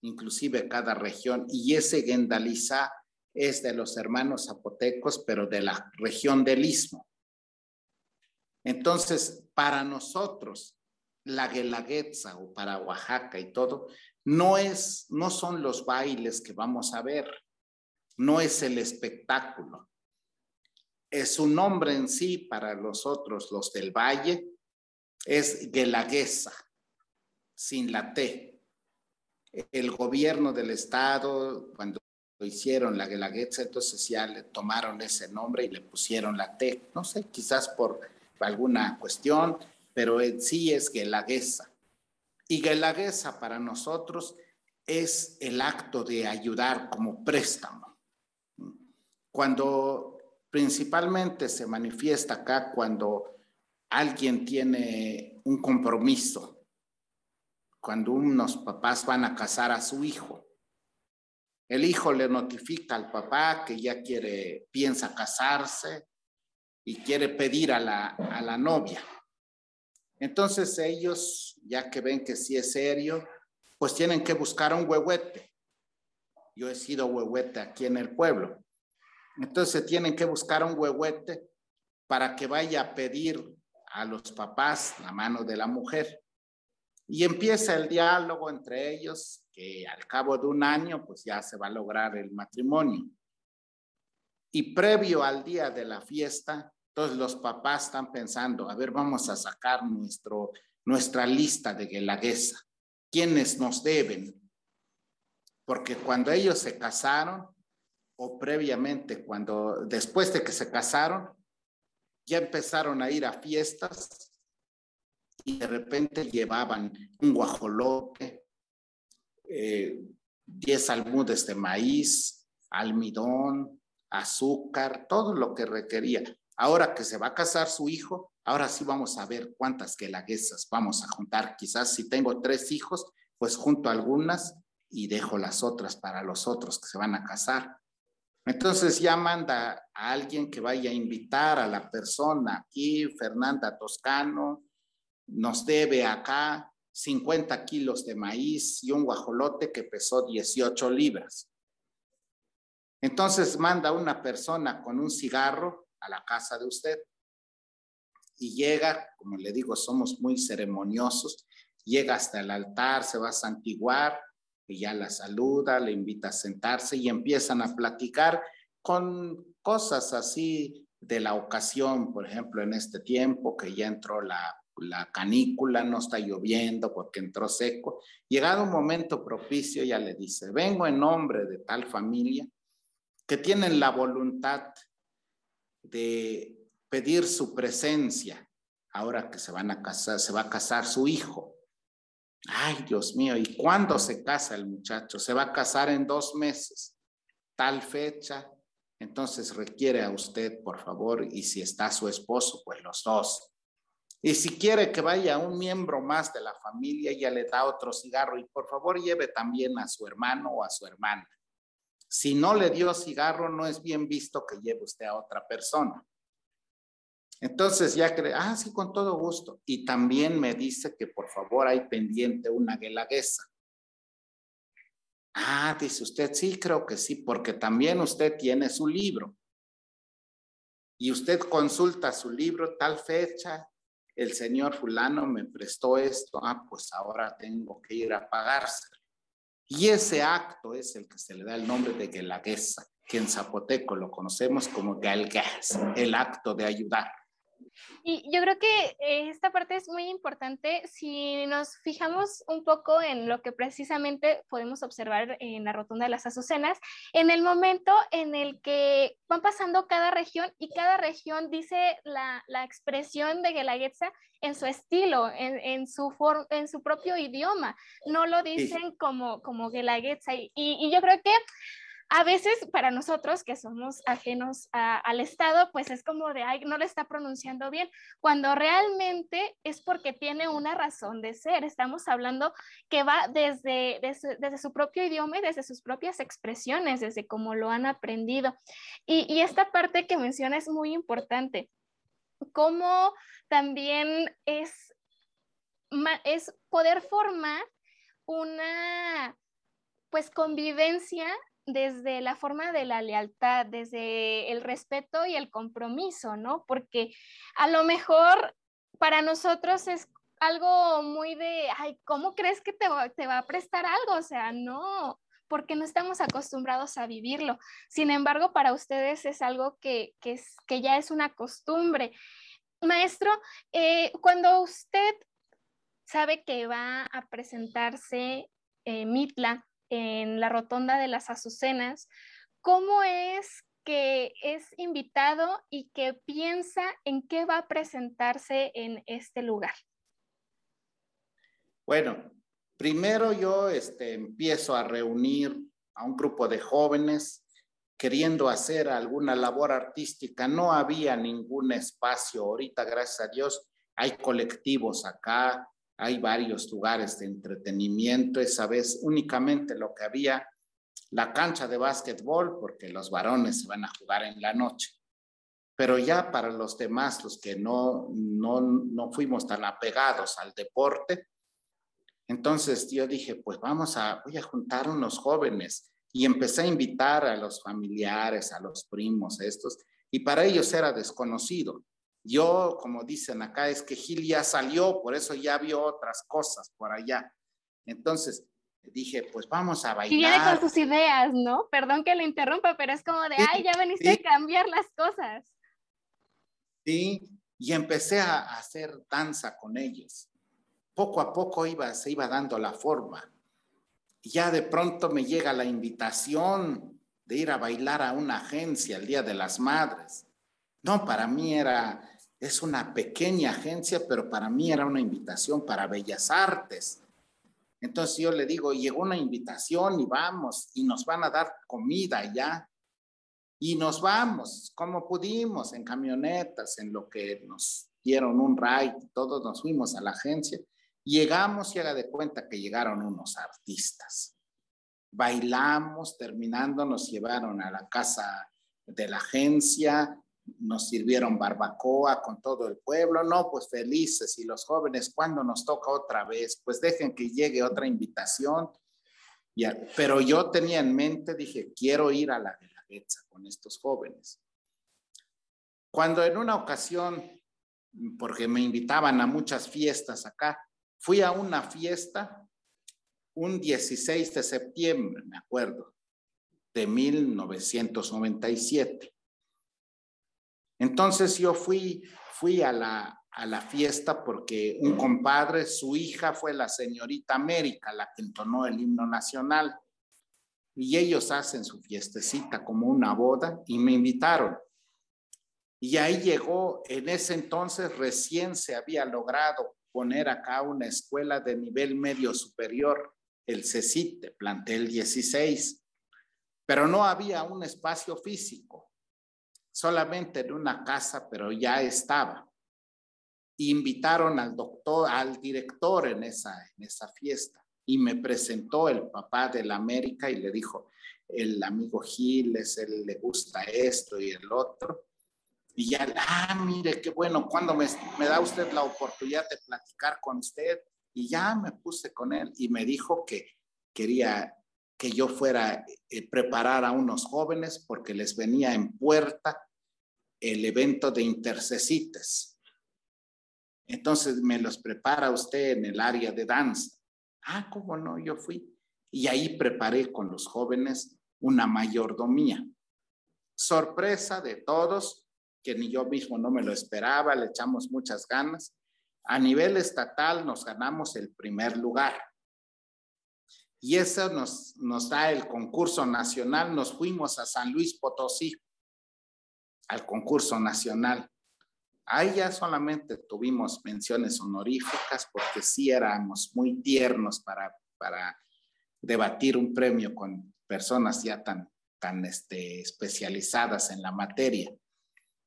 inclusive cada región, y ese Gendaliza es de los hermanos zapotecos, pero de la región del Istmo. Entonces, para nosotros, la guelaguetza o para Oaxaca y todo, no es, no son los bailes que vamos a ver, no es el espectáculo. Es un nombre en sí para nosotros, los del valle, es guelaguesa, sin la T. El gobierno del estado, cuando hicieron la guelaguetza, entonces ya le tomaron ese nombre y le pusieron la T. No sé, quizás por alguna cuestión, pero sí es guelaguesa. Y guelaguesa para nosotros es el acto de ayudar como préstamo. Cuando principalmente se manifiesta acá cuando alguien tiene un compromiso, cuando unos papás van a casar a su hijo. El hijo le notifica al papá que ya quiere, piensa casarse, y quiere pedir a la, a la novia. Entonces ellos, ya que ven que sí es serio, pues tienen que buscar un huehuete. Yo he sido huehuete aquí en el pueblo. Entonces tienen que buscar un huehuete para que vaya a pedir a los papás la mano de la mujer. Y empieza el diálogo entre ellos, que al cabo de un año, pues ya se va a lograr el matrimonio. Y previo al día de la fiesta, todos los papás están pensando, a ver, vamos a sacar nuestro, nuestra lista de guelaguesa. ¿Quiénes nos deben? Porque cuando ellos se casaron, o previamente, cuando después de que se casaron, ya empezaron a ir a fiestas y de repente llevaban un guajolote, eh, diez almudes de maíz, almidón, azúcar, todo lo que requería. Ahora que se va a casar su hijo, ahora sí vamos a ver cuántas guelaguesas vamos a juntar. Quizás si tengo tres hijos, pues junto algunas y dejo las otras para los otros que se van a casar. Entonces ya manda a alguien que vaya a invitar a la persona aquí, Fernanda Toscano, nos debe acá 50 kilos de maíz y un guajolote que pesó 18 libras. Entonces manda una persona con un cigarro a la casa de usted y llega, como le digo, somos muy ceremoniosos, llega hasta el altar, se va a santiguar y ya la saluda, le invita a sentarse y empiezan a platicar con cosas así de la ocasión, por ejemplo, en este tiempo que ya entró la, la canícula, no está lloviendo porque entró seco. Llegado un momento propicio, ya le dice, vengo en nombre de tal familia que tienen la voluntad de pedir su presencia ahora que se van a casar, se va a casar su hijo. Ay, Dios mío, ¿y cuándo se casa el muchacho? Se va a casar en dos meses, tal fecha, Entonces requiere a usted, por favor, y si está su esposo, pues los dos. Y si quiere que vaya un miembro más de la familia, ella le da otro cigarro y por favor lleve también a su hermano o a su hermana. Si no le dio cigarro, no es bien visto que lleve usted a otra persona. Entonces ya cree, ah, sí, con todo gusto. Y también me dice que por favor hay pendiente una guelaguesa. Ah, dice usted, sí, creo que sí, porque también usted tiene su libro. Y usted consulta su libro tal fecha, el señor fulano me prestó esto, ah, pues ahora tengo que ir a pagarse. Y ese acto es el que se le da el nombre de guelaguesa, que en zapoteco lo conocemos como galgas, el acto de ayudar. Y yo creo que esta parte es muy importante si nos fijamos un poco en lo que precisamente podemos observar en la rotonda de las Azucenas, en el momento en el que van pasando cada región y cada región dice la, la expresión de Guelaguetza en su estilo, en, en su, en su propio idioma, no lo dicen como, como Guelaguetza. Y, y yo creo que a veces para nosotros que somos ajenos al Estado, pues es como de, ay, no le está pronunciando bien, cuando realmente es porque tiene una razón de ser. Estamos hablando que va desde, desde, su propio idioma y desde sus propias expresiones, desde cómo lo han aprendido. Y, y esta parte que menciona es muy importante, cómo también es, es poder formar una pues convivencia desde la forma de la lealtad, desde el respeto y el compromiso, ¿no? Porque a lo mejor para nosotros es algo muy de, ay, ¿cómo crees que te va, a prestar algo? O sea, no, porque no estamos acostumbrados a vivirlo. Sin embargo, para ustedes es algo que, que ya es una costumbre. Maestro, eh, cuando usted sabe que va a presentarse eh, Mitla, en la rotonda de las Azucenas, ¿cómo es que es invitado y que piensa en qué va a presentarse en este lugar? Bueno, primero yo este, empiezo a reunir a un grupo de jóvenes queriendo hacer alguna labor artística. No había ningún espacio. Ahorita, gracias a Dios, hay colectivos acá, hay varios lugares de entretenimiento. Esa vez únicamente lo que había, la cancha de básquetbol, porque los varones se van a jugar en la noche. Pero ya para los demás, los que no, no, no fuimos tan apegados al deporte, entonces yo dije, pues vamos a, voy a juntar unos jóvenes y empecé a invitar a los familiares, a los primos, estos, y para ellos era desconocido. Yo, como dicen acá, es que Gil ya salió, por eso ya vio otras cosas por allá. Entonces dije, pues vamos a bailar. Y viene con sus ideas, ¿no? Perdón que le interrumpa, pero es como de, ay, ya veniste a cambiar las cosas. Sí, y empecé a hacer danza con ellos. Poco a poco iba, se iba dando la forma. Ya de pronto me llega la invitación de ir a bailar a una agencia el Día de las Madres. No, para mí era, es una pequeña agencia, pero para mí era una invitación para Bellas Artes. Entonces yo le digo, llegó una invitación y vamos, y nos van a dar comida ya. Y nos vamos, como pudimos, en camionetas, en lo que nos dieron un ride, todos nos fuimos a la agencia. Llegamos y haga de cuenta que llegaron unos artistas. Bailamos, terminando, nos llevaron a la casa de la agencia, nos sirvieron barbacoa con todo el pueblo, no, pues felices y los jóvenes, cuando nos toca otra vez? Pues dejen que llegue otra invitación. Ya, pero yo tenía en mente, dije, quiero ir a la Guelaguetza con estos jóvenes. Cuando en una ocasión, porque me invitaban a muchas fiestas acá, fui a una fiesta un 16 de septiembre, me acuerdo, de 1997. Entonces yo fui, fui a la, a la fiesta porque un compadre, su hija fue la señorita América, la que entonó el himno nacional. Y ellos hacen su fiestecita como una boda y me invitaron. Y ahí llegó, en ese entonces recién se había logrado poner acá una escuela de nivel medio superior, el CECIT, plantel 16, pero no había un espacio físico solamente en una casa, pero ya estaba. Invitaron al doctor, al director en esa, en esa fiesta y me presentó el papá de la América y le dijo, el amigo Giles, le gusta esto y el otro. Y ya, ah, mire, qué bueno, cuando me, me da usted la oportunidad de platicar con usted? Y ya me puse con él y me dijo que quería que yo fuera eh, preparar a unos jóvenes porque les venía en puerta el evento de intercesites. Entonces me los prepara usted en el área de danza. Ah, cómo no, yo fui. Y ahí preparé con los jóvenes una mayordomía. Sorpresa de todos, que ni yo mismo no me lo esperaba, le echamos muchas ganas. A nivel estatal nos ganamos el primer lugar. Y eso nos, da el concurso nacional. Nos fuimos a San Luis Potosí, al concurso nacional. Ahí ya solamente tuvimos menciones honoríficas porque sí éramos muy tiernos para, para debatir un premio con personas ya tan, tan este, especializadas en la materia.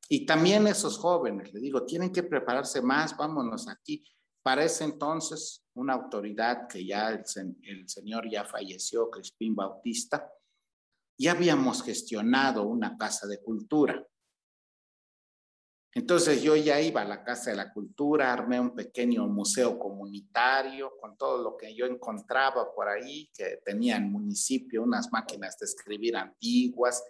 Y también esos jóvenes, le digo, tienen que prepararse más, vámonos aquí. Para ese entonces, una autoridad que ya el, señor ya falleció, Crispín Bautista, ya habíamos gestionado una casa de cultura. Entonces yo ya iba a la Casa de la Cultura, armé un pequeño museo comunitario con todo lo que yo encontraba por ahí, que tenía el municipio unas máquinas de escribir antiguas,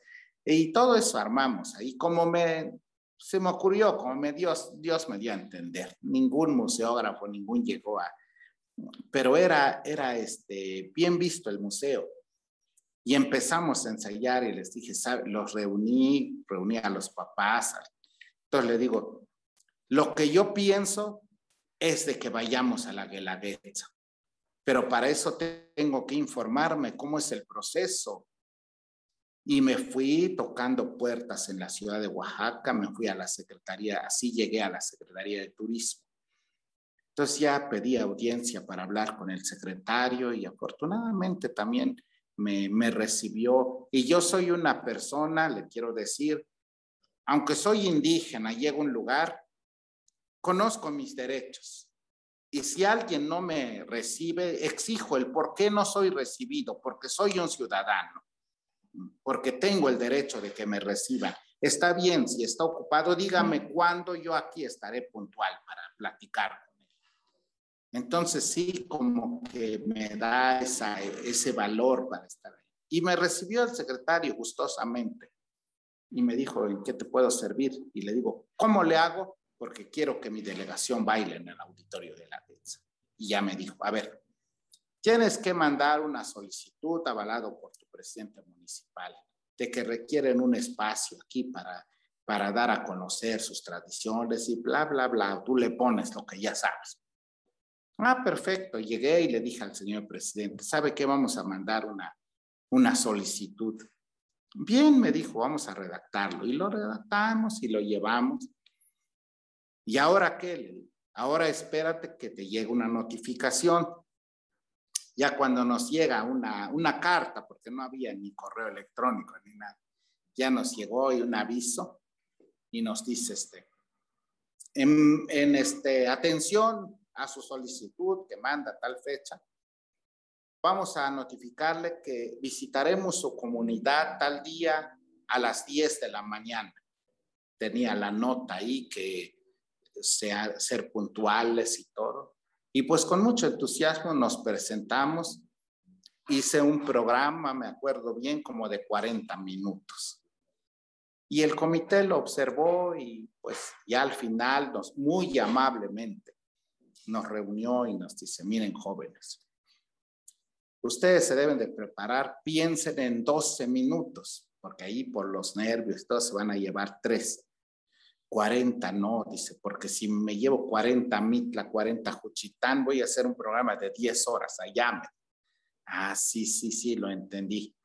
y todo eso armamos ahí. Como me se me ocurrió, como me Dios, Dios me dio a entender. Ningún museógrafo, ningún llegó a... Pero era, era este, bien visto el museo. Y empezamos a ensayar y les dije, los reuní, reuní a los papás. Entonces le digo, lo que yo pienso es de que vayamos a la Guelaguetza. Pero para eso tengo que informarme cómo es el proceso, y me fui tocando puertas en la ciudad de Oaxaca, me fui a la Secretaría, así llegué a la Secretaría de Turismo. Entonces ya pedí audiencia para hablar con el secretario y afortunadamente también me, me recibió. Y yo soy una persona, le quiero decir, aunque soy indígena, llego a un lugar, conozco mis derechos. Y si alguien no me recibe, exijo el por qué no soy recibido, porque soy un ciudadano porque tengo el derecho de que me reciban. Está bien, si está ocupado, dígame cuándo yo aquí estaré puntual para platicar. Entonces sí, como que me da ese valor para estar ahí. Y me recibió el secretario gustosamente y me dijo, ¿en qué te puedo servir? Y le digo, ¿cómo le hago? Porque quiero que mi delegación baile en el auditorio de la pizza. Y ya me dijo, a ver, tienes que mandar una solicitud avalado por tu presidente municipal de que requieren un espacio aquí para, para dar a conocer sus tradiciones y bla, bla, bla. Tú le pones lo que ya sabes. Ah, perfecto. Llegué y le dije al señor presidente, ¿sabe qué? Vamos a mandar una, una solicitud. Bien, me dijo, vamos a redactarlo. Y lo redactamos y lo llevamos. ¿Y ahora qué? Ahora espérate que te llegue una notificación ya cuando nos llega una, una carta, porque no había ni correo electrónico ni nada, ya nos llegó un aviso y nos dice este, en, en este, atención a su solicitud que manda tal fecha, vamos a notificarle que visitaremos su comunidad tal día a las 10 de la mañana. Tenía la nota ahí que sea, ser puntuales y todo. Y pues con mucho entusiasmo nos presentamos. Hice un programa, me acuerdo bien, como de 40 minutos. Y el comité lo observó y pues ya al final nos, muy amablemente, nos reunió y nos dice, miren jóvenes, ustedes se deben de preparar, piensen en 12 minutos, porque ahí por los nervios todos se van a llevar tres. 40 no, dice, porque si me llevo 40 Mitla, 40 Juchitán, voy a hacer un programa de 10 horas allá. Ah, sí, sí, sí, lo entendí.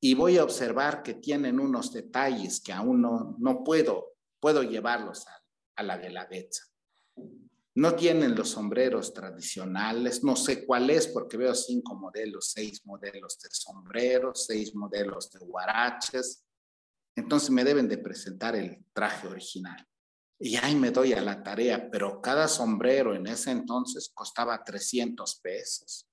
Y voy a observar que tienen unos detalles que aún no, no puedo, puedo llevarlos a, a la de la Betsa. No tienen los sombreros tradicionales, no sé cuál es porque veo cinco modelos, seis modelos de sombreros, seis modelos de guaraches, Entonces me deben de presentar el traje original. Y ahí me doy a la tarea, pero cada sombrero en ese entonces costaba 300 pesos.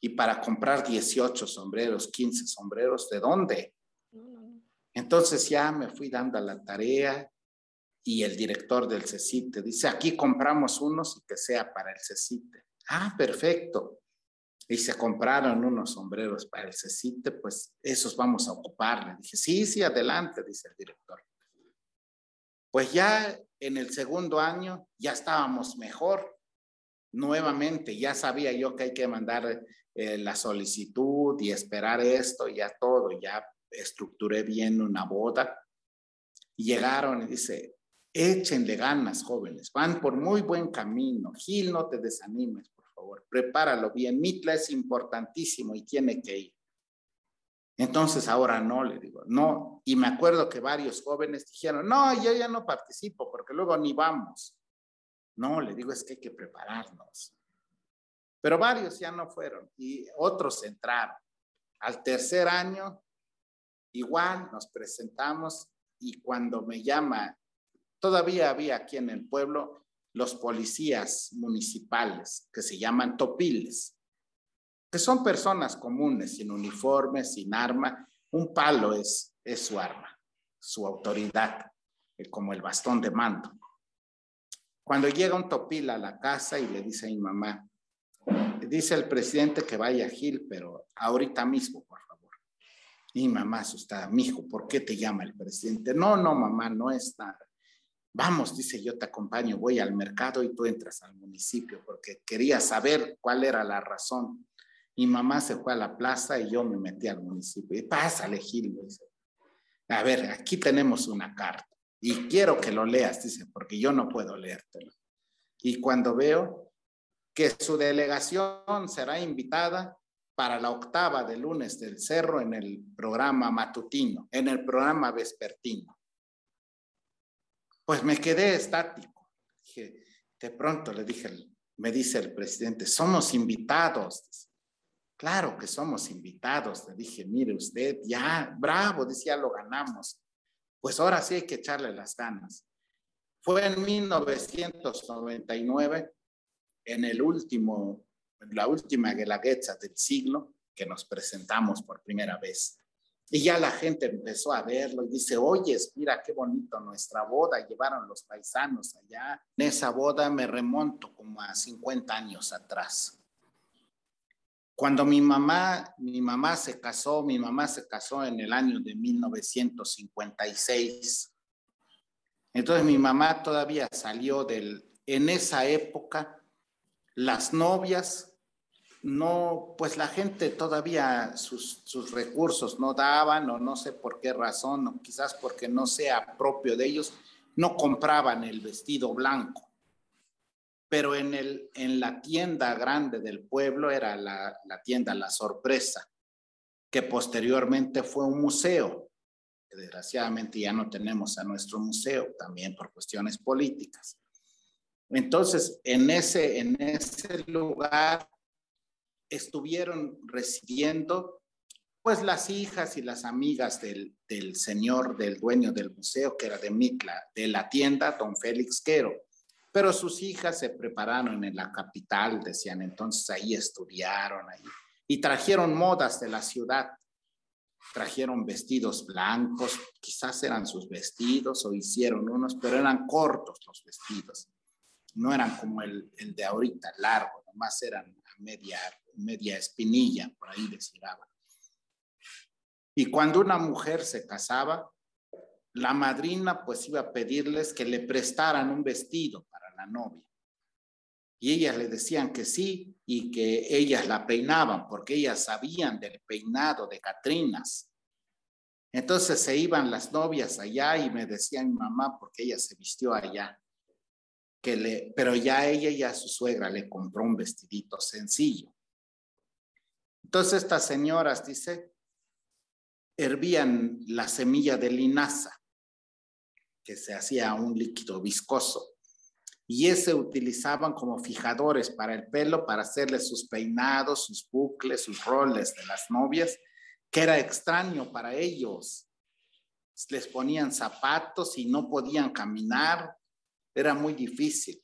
Y para comprar 18 sombreros, 15 sombreros, ¿de dónde? Entonces ya me fui dando a la tarea y el director del CECITE dice, aquí compramos unos y que sea para el CECITE. Ah, perfecto. Y se compraron unos sombreros para el CECITE, pues esos vamos a ocupar. Le dije, sí, sí, adelante, dice el director. Pues ya en el segundo año ya estábamos mejor. Nuevamente, ya sabía yo que hay que mandar eh, la solicitud y esperar esto, ya todo, ya estructuré bien una boda. Llegaron y dice, échenle ganas, jóvenes, van por muy buen camino. Gil, no te desanimes, por favor, prepáralo bien. Mitla es importantísimo y tiene que ir. Entonces ahora no, le digo, no. Y me acuerdo que varios jóvenes dijeron, no, yo ya no participo porque luego ni vamos. No, le digo, es que hay que prepararnos. Pero varios ya no fueron y otros entraron. Al tercer año, igual nos presentamos y cuando me llama, todavía había aquí en el pueblo los policías municipales que se llaman topiles que son personas comunes, sin uniforme, sin arma. Un palo es, es su arma, su autoridad, eh, como el bastón de mando. Cuando llega un topil a la casa y le dice a mi mamá, dice el presidente que vaya a Gil, pero ahorita mismo, por favor. Y mamá asustada, mijo, ¿por qué te llama el presidente? No, no, mamá, no es nada. Vamos, dice, yo te acompaño, voy al mercado y tú entras al municipio, porque quería saber cuál era la razón mi mamá se fue a la plaza y yo me metí al municipio. Y pásale, Gil, dice. A ver, aquí tenemos una carta y quiero que lo leas, dice, porque yo no puedo leértelo. Y cuando veo que su delegación será invitada para la octava de lunes del cerro en el programa matutino, en el programa vespertino. Pues me quedé estático. De pronto le dije, me dice el presidente, somos invitados. Claro que somos invitados. Le dije, mire usted, ya, bravo, decía, lo ganamos. Pues ahora sí hay que echarle las ganas. Fue en 1999, en el último, la última Guelaguetza del siglo, que nos presentamos por primera vez. Y ya la gente empezó a verlo y dice, oye, mira qué bonito nuestra boda. Llevaron los paisanos allá. En esa boda me remonto como a 50 años atrás. Cuando mi mamá, mi mamá se casó, mi mamá se casó en el año de 1956. Entonces mi mamá todavía salió del, en esa época, las novias, no, pues la gente todavía sus, sus recursos no daban o no sé por qué razón, o quizás porque no sea propio de ellos, no compraban el vestido blanco pero en, el, en la tienda grande del pueblo era la, la tienda La Sorpresa, que posteriormente fue un museo. Desgraciadamente ya no tenemos a nuestro museo, también por cuestiones políticas. Entonces, en ese, en ese lugar estuvieron residiendo pues las hijas y las amigas del, del señor, del dueño del museo, que era de Mitla, de la tienda, don Félix Quero pero sus hijas se prepararon en la capital, decían, entonces ahí estudiaron ahí y trajeron modas de la ciudad. Trajeron vestidos blancos, quizás eran sus vestidos o hicieron unos, pero eran cortos los vestidos. No eran como el, el de ahorita, largo, nomás eran media, media espinilla, por ahí les Y cuando una mujer se casaba, la madrina pues iba a pedirles que le prestaran un vestido la novia. Y ellas le decían que sí y que ellas la peinaban porque ellas sabían del peinado de Catrinas. Entonces se iban las novias allá y me decían mi mamá porque ella se vistió allá. Que le, pero ya ella y a su suegra le compró un vestidito sencillo. Entonces estas señoras, dice, hervían la semilla de linaza, que se hacía un líquido viscoso y ese utilizaban como fijadores para el pelo, para hacerle sus peinados, sus bucles, sus roles de las novias, que era extraño para ellos. les ponían zapatos y no podían caminar, era muy difícil.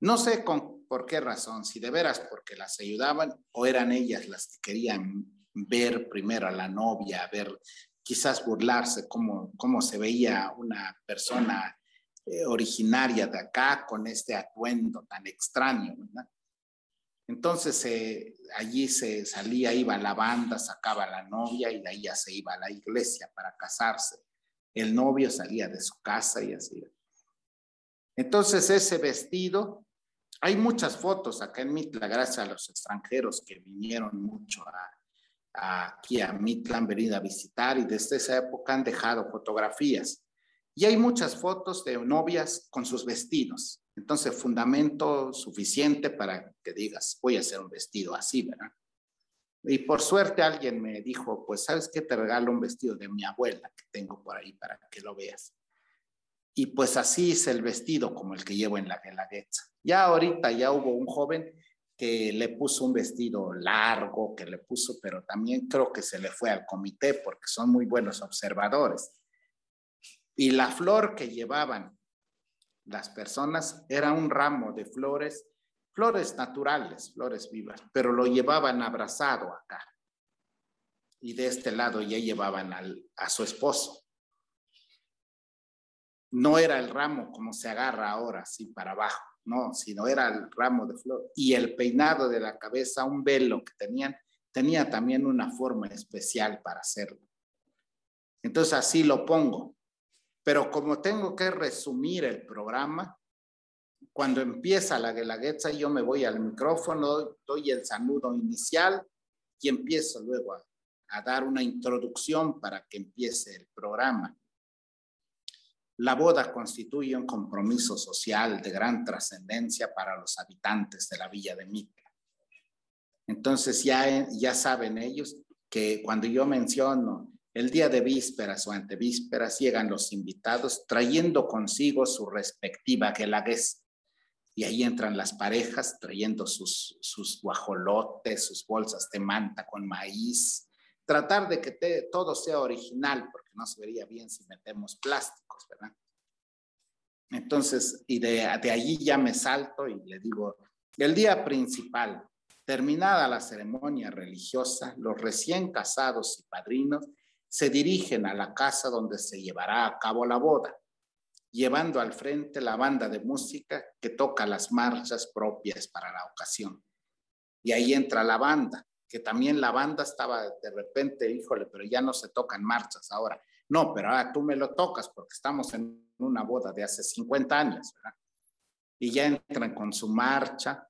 No sé con, por qué razón, si de veras porque las ayudaban o eran ellas las que querían ver primero a la novia, ver, quizás burlarse cómo, cómo se veía una persona eh, originaria de acá con este atuendo tan extraño. Entonces eh, allí se salía, iba la banda, sacaba a la novia y de ahí ya se iba a la iglesia para casarse. El novio salía de su casa y así. Entonces ese vestido, hay muchas fotos acá en Mitla, gracias a los extranjeros que vinieron mucho aquí a Mitla, han venido a visitar y desde esa época han dejado fotografías. Y hay muchas fotos de novias con sus vestidos. Entonces, fundamento suficiente para que digas, voy a hacer un vestido así, ¿verdad? Y por suerte alguien me dijo, pues, ¿sabes qué? Te regalo un vestido de mi abuela que tengo por ahí para que lo veas. Y pues así es el vestido como el que llevo en la Guelaguetza. Ya ahorita ya hubo un joven que le puso un vestido largo, que le puso, pero también creo que se le fue al comité porque son muy buenos observadores. Y la flor que llevaban las personas era un ramo de flores, flores naturales, flores vivas, pero lo llevaban abrazado acá. Y de este lado ya llevaban a su esposo. No era el ramo como se agarra ahora, así para abajo, no, sino era el ramo de flor. Y el peinado de la cabeza, un velo que tenían, tenía también una forma especial para hacerlo. Entonces así lo pongo. Pero como tengo que resumir el programa, cuando empieza la guelaguetza, yo me voy al micrófono, doy el saludo inicial y empiezo luego a, a dar una introducción para que empiece el programa. La boda constituye un compromiso social de gran trascendencia para los habitantes de la villa de Mitla. Entonces ya, ya saben ellos que cuando yo menciono el día de vísperas o antevísperas llegan los invitados trayendo consigo su respectiva guelaguez. Y ahí entran las parejas trayendo sus, sus guajolotes, sus bolsas de manta con maíz. Tratar de que todo sea original, porque no se vería bien si metemos plásticos, ¿verdad? Entonces, y de, de allí ya me salto y le digo, el día principal, terminada la ceremonia religiosa, los recién casados y padrinos se dirigen a la casa donde se llevará a cabo la boda, llevando al frente la banda de música que toca las marchas propias para la ocasión. Y ahí entra la banda, que también la banda estaba de repente, híjole, pero ya no se tocan marchas ahora. No, pero ahora tú me lo tocas porque estamos en una boda de hace 50 años, ¿verdad? Y ya entran con su marcha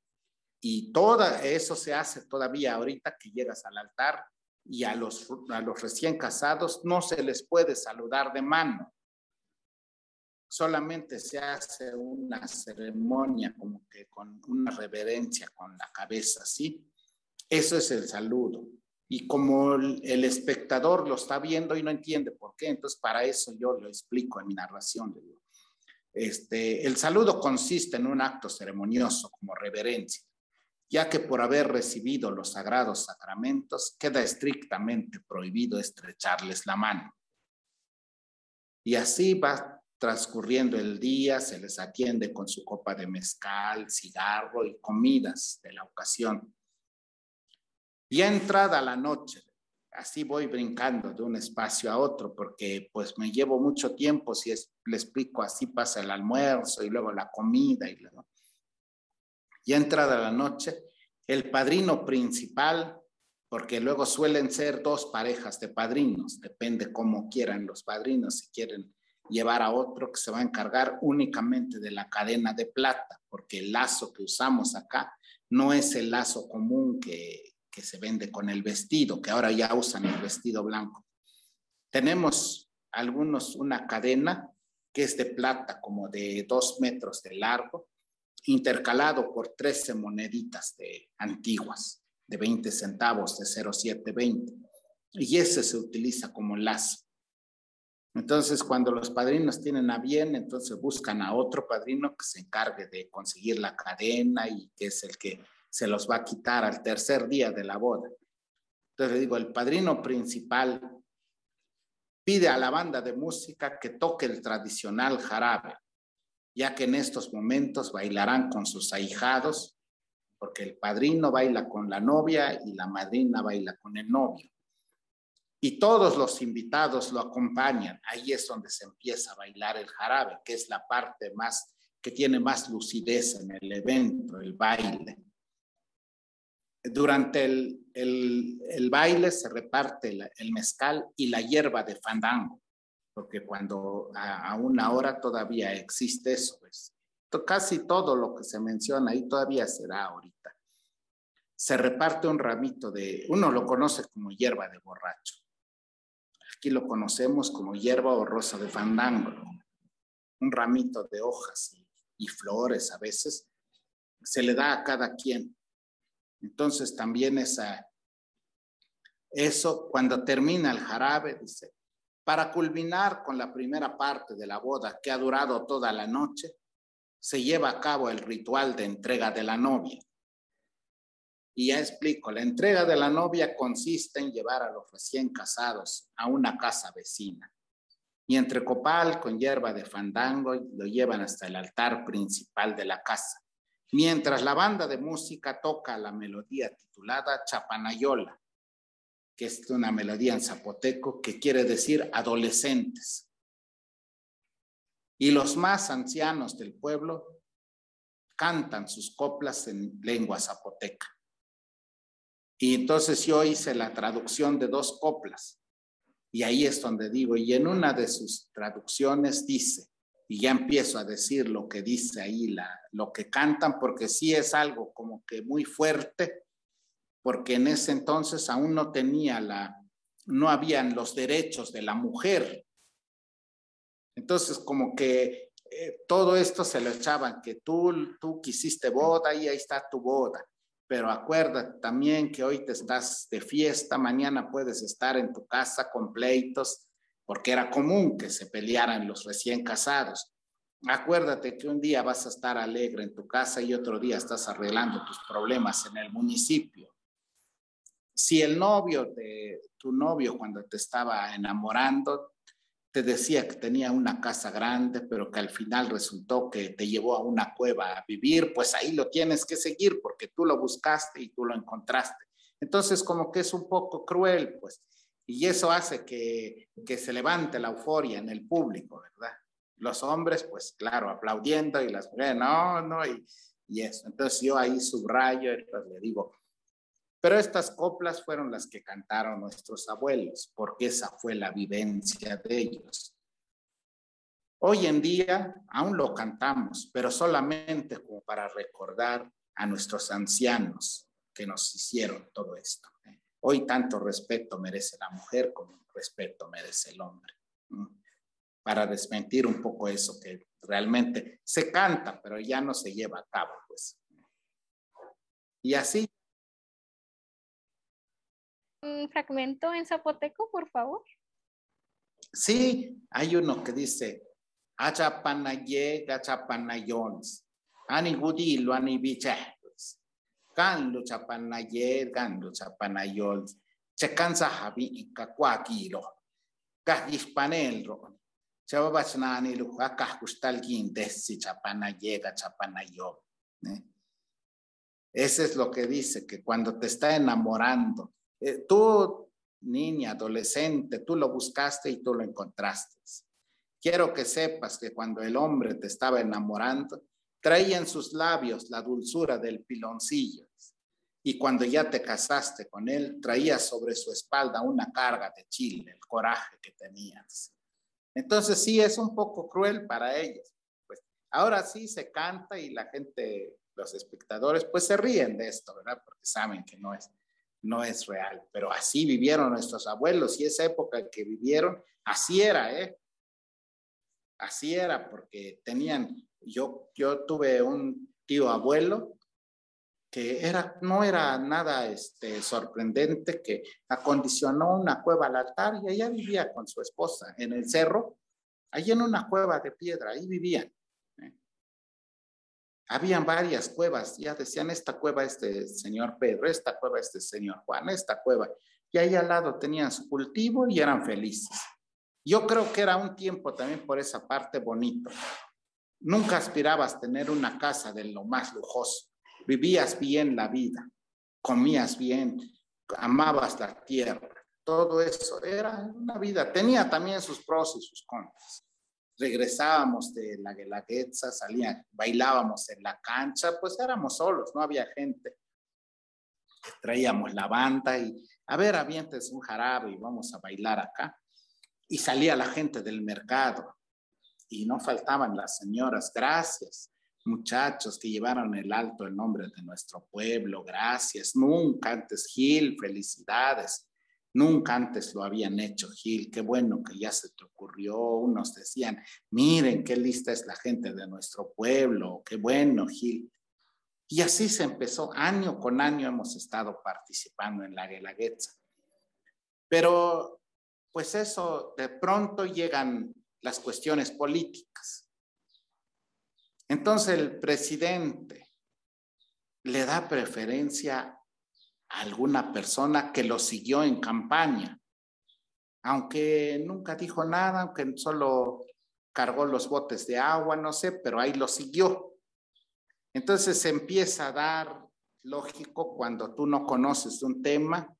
y todo eso se hace todavía ahorita que llegas al altar y a los, a los recién casados no se les puede saludar de mano. Solamente se hace una ceremonia como que con una reverencia con la cabeza, ¿sí? Eso es el saludo. Y como el, espectador lo está viendo y no entiende por qué, entonces para eso yo lo explico en mi narración. Este, el saludo consiste en un acto ceremonioso como reverencia ya que por haber recibido los sagrados sacramentos queda estrictamente prohibido estrecharles la mano. Y así va transcurriendo el día, se les atiende con su copa de mezcal, cigarro y comidas de la ocasión. Y entrada la noche, así voy brincando de un espacio a otro porque pues me llevo mucho tiempo si es, le explico así pasa el almuerzo y luego la comida y luego. Ya entrada la noche, el padrino principal, porque luego suelen ser dos parejas de padrinos, depende cómo quieran los padrinos, si quieren llevar a otro que se va a encargar únicamente de la cadena de plata, porque el lazo que usamos acá no es el lazo común que, que se vende con el vestido, que ahora ya usan el vestido blanco. Tenemos algunos una cadena que es de plata como de dos metros de largo intercalado por 13 moneditas de antiguas, de 20 centavos, de 0,720. Y ese se utiliza como lazo. Entonces, cuando los padrinos tienen a bien, entonces buscan a otro padrino que se encargue de conseguir la cadena y que es el que se los va a quitar al tercer día de la boda. Entonces digo, el padrino principal pide a la banda de música que toque el tradicional jarabe, ya que en estos momentos bailarán con sus ahijados, porque el padrino baila con la novia y la madrina baila con el novio. Y todos los invitados lo acompañan. Ahí es donde se empieza a bailar el jarabe, que es la parte más que tiene más lucidez en el evento, el baile. Durante el, baile se reparte el mezcal y la hierba de fandango, porque cuando a, una hora todavía existe eso, pues, casi todo lo que se menciona ahí todavía será ahorita. Se reparte un ramito de, uno lo conoce como hierba de borracho. Aquí lo conocemos como hierba o rosa de fandango, un ramito de hojas y flores a veces, se le da a cada quien. Entonces también esa, eso cuando termina el jarabe, dice, para culminar con la primera parte de la boda que ha durado toda la noche, se lleva a cabo el ritual de entrega de la novia. Y ya explico, la entrega de la novia consiste en llevar a los recién casados a una casa vecina. Y entre copal con hierba de fandango lo llevan hasta el altar principal de la casa mientras la banda de música toca la melodía titulada Chapanayola, que es una melodía en zapoteco que quiere decir adolescentes. Y los más ancianos del pueblo cantan sus coplas en lengua zapoteca. Y entonces yo hice la traducción de dos coplas. Y ahí es donde digo, y en una de sus traducciones dice, y ya empiezo a decir lo que dice ahí, la, lo que cantan, porque sí es algo como que muy fuerte, porque en ese entonces aún no tenía la, no habían los derechos de la mujer. Entonces como que eh, todo esto se lo echaban, que tú, tú quisiste boda y ahí está tu boda. Pero acuérdate también que hoy te estás de fiesta, mañana puedes estar en tu casa con pleitos, porque era común que se pelearan los recién casados. Acuérdate que un día vas a estar alegre en tu casa y otro día estás arreglando tus problemas en el municipio. Si el novio de tu novio cuando te estaba enamorando te decía que tenía una casa grande, pero que al final resultó que te llevó a una cueva a vivir, pues ahí lo tienes que seguir porque tú lo buscaste y tú lo encontraste. Entonces, como que es un poco cruel, pues. Y eso hace que, se levante la euforia en el público, ¿verdad? Los hombres, pues claro, aplaudiendo y las mujeres, no, no, y, y eso. Entonces yo ahí subrayo, entonces le digo, pero estas coplas fueron las que cantaron nuestros abuelos, porque esa fue la vivencia de ellos. Hoy en día aún lo cantamos, pero solamente como para recordar a nuestros ancianos que nos hicieron todo esto. Hoy tanto respeto merece la mujer como respeto merece el hombre. Para desmentir un poco eso que realmente se canta, pero ya no se lleva a cabo, pues. Y así. Un fragmento en zapoteco, por favor. Sí, hay uno que dice, Achapanaye, Gachapanayons, Anigudi, lo anibiche kan lu chapanayer kan lu chapanayol chekansa habi ikakwakilo kah hispanelro chababachnani lu akah kustalkin desi chapanayega chapanayol Ese es lo que dice, que cuando te está enamorando, eh, tú, niña, adolescente, tú lo buscaste y tú lo encontraste. Quiero que sepas que cuando el hombre te estaba enamorando, traía en sus labios la dulzura del piloncillo. Y cuando ya te casaste con él, traía sobre su espalda una carga de chile, el coraje que tenías. Entonces sí es un poco cruel para ellos. Pues ahora sí se canta y la gente, los espectadores, pues se ríen de esto, ¿verdad? Porque saben que no es, no es real. Pero así vivieron nuestros abuelos y esa época que vivieron, así era, ¿eh? Así era porque tenían yo, yo tuve un tío abuelo que era, no era nada este, sorprendente, que acondicionó una cueva al altar y allá vivía con su esposa en el cerro, allí en una cueva de piedra, ahí vivían. ¿eh? Habían varias cuevas, ya decían, esta cueva es de señor Pedro, esta cueva es de señor Juan, esta cueva. Y ahí al lado tenían su cultivo y eran felices. Yo creo que era un tiempo también por esa parte bonito. Nunca aspirabas tener una casa de lo más lujoso. Vivías bien la vida, comías bien, amabas la tierra. Todo eso era una vida. Tenía también sus pros y sus contras. Regresábamos de la Guelaguetza, salía, bailábamos en la cancha, pues éramos solos, no había gente. Traíamos la banda y, a ver, avientes un jarabe y vamos a bailar acá. Y salía la gente del mercado y no faltaban las señoras, gracias, muchachos que llevaron el alto el nombre de nuestro pueblo, gracias, nunca antes Gil, felicidades, nunca antes lo habían hecho Gil, qué bueno que ya se te ocurrió, unos decían, miren qué lista es la gente de nuestro pueblo, qué bueno Gil. Y así se empezó, año con año hemos estado participando en la Guelaguetza. Pero pues eso, de pronto llegan las cuestiones políticas. Entonces el presidente le da preferencia a alguna persona que lo siguió en campaña, aunque nunca dijo nada, aunque solo cargó los botes de agua, no sé, pero ahí lo siguió. Entonces se empieza a dar, lógico, cuando tú no conoces un tema,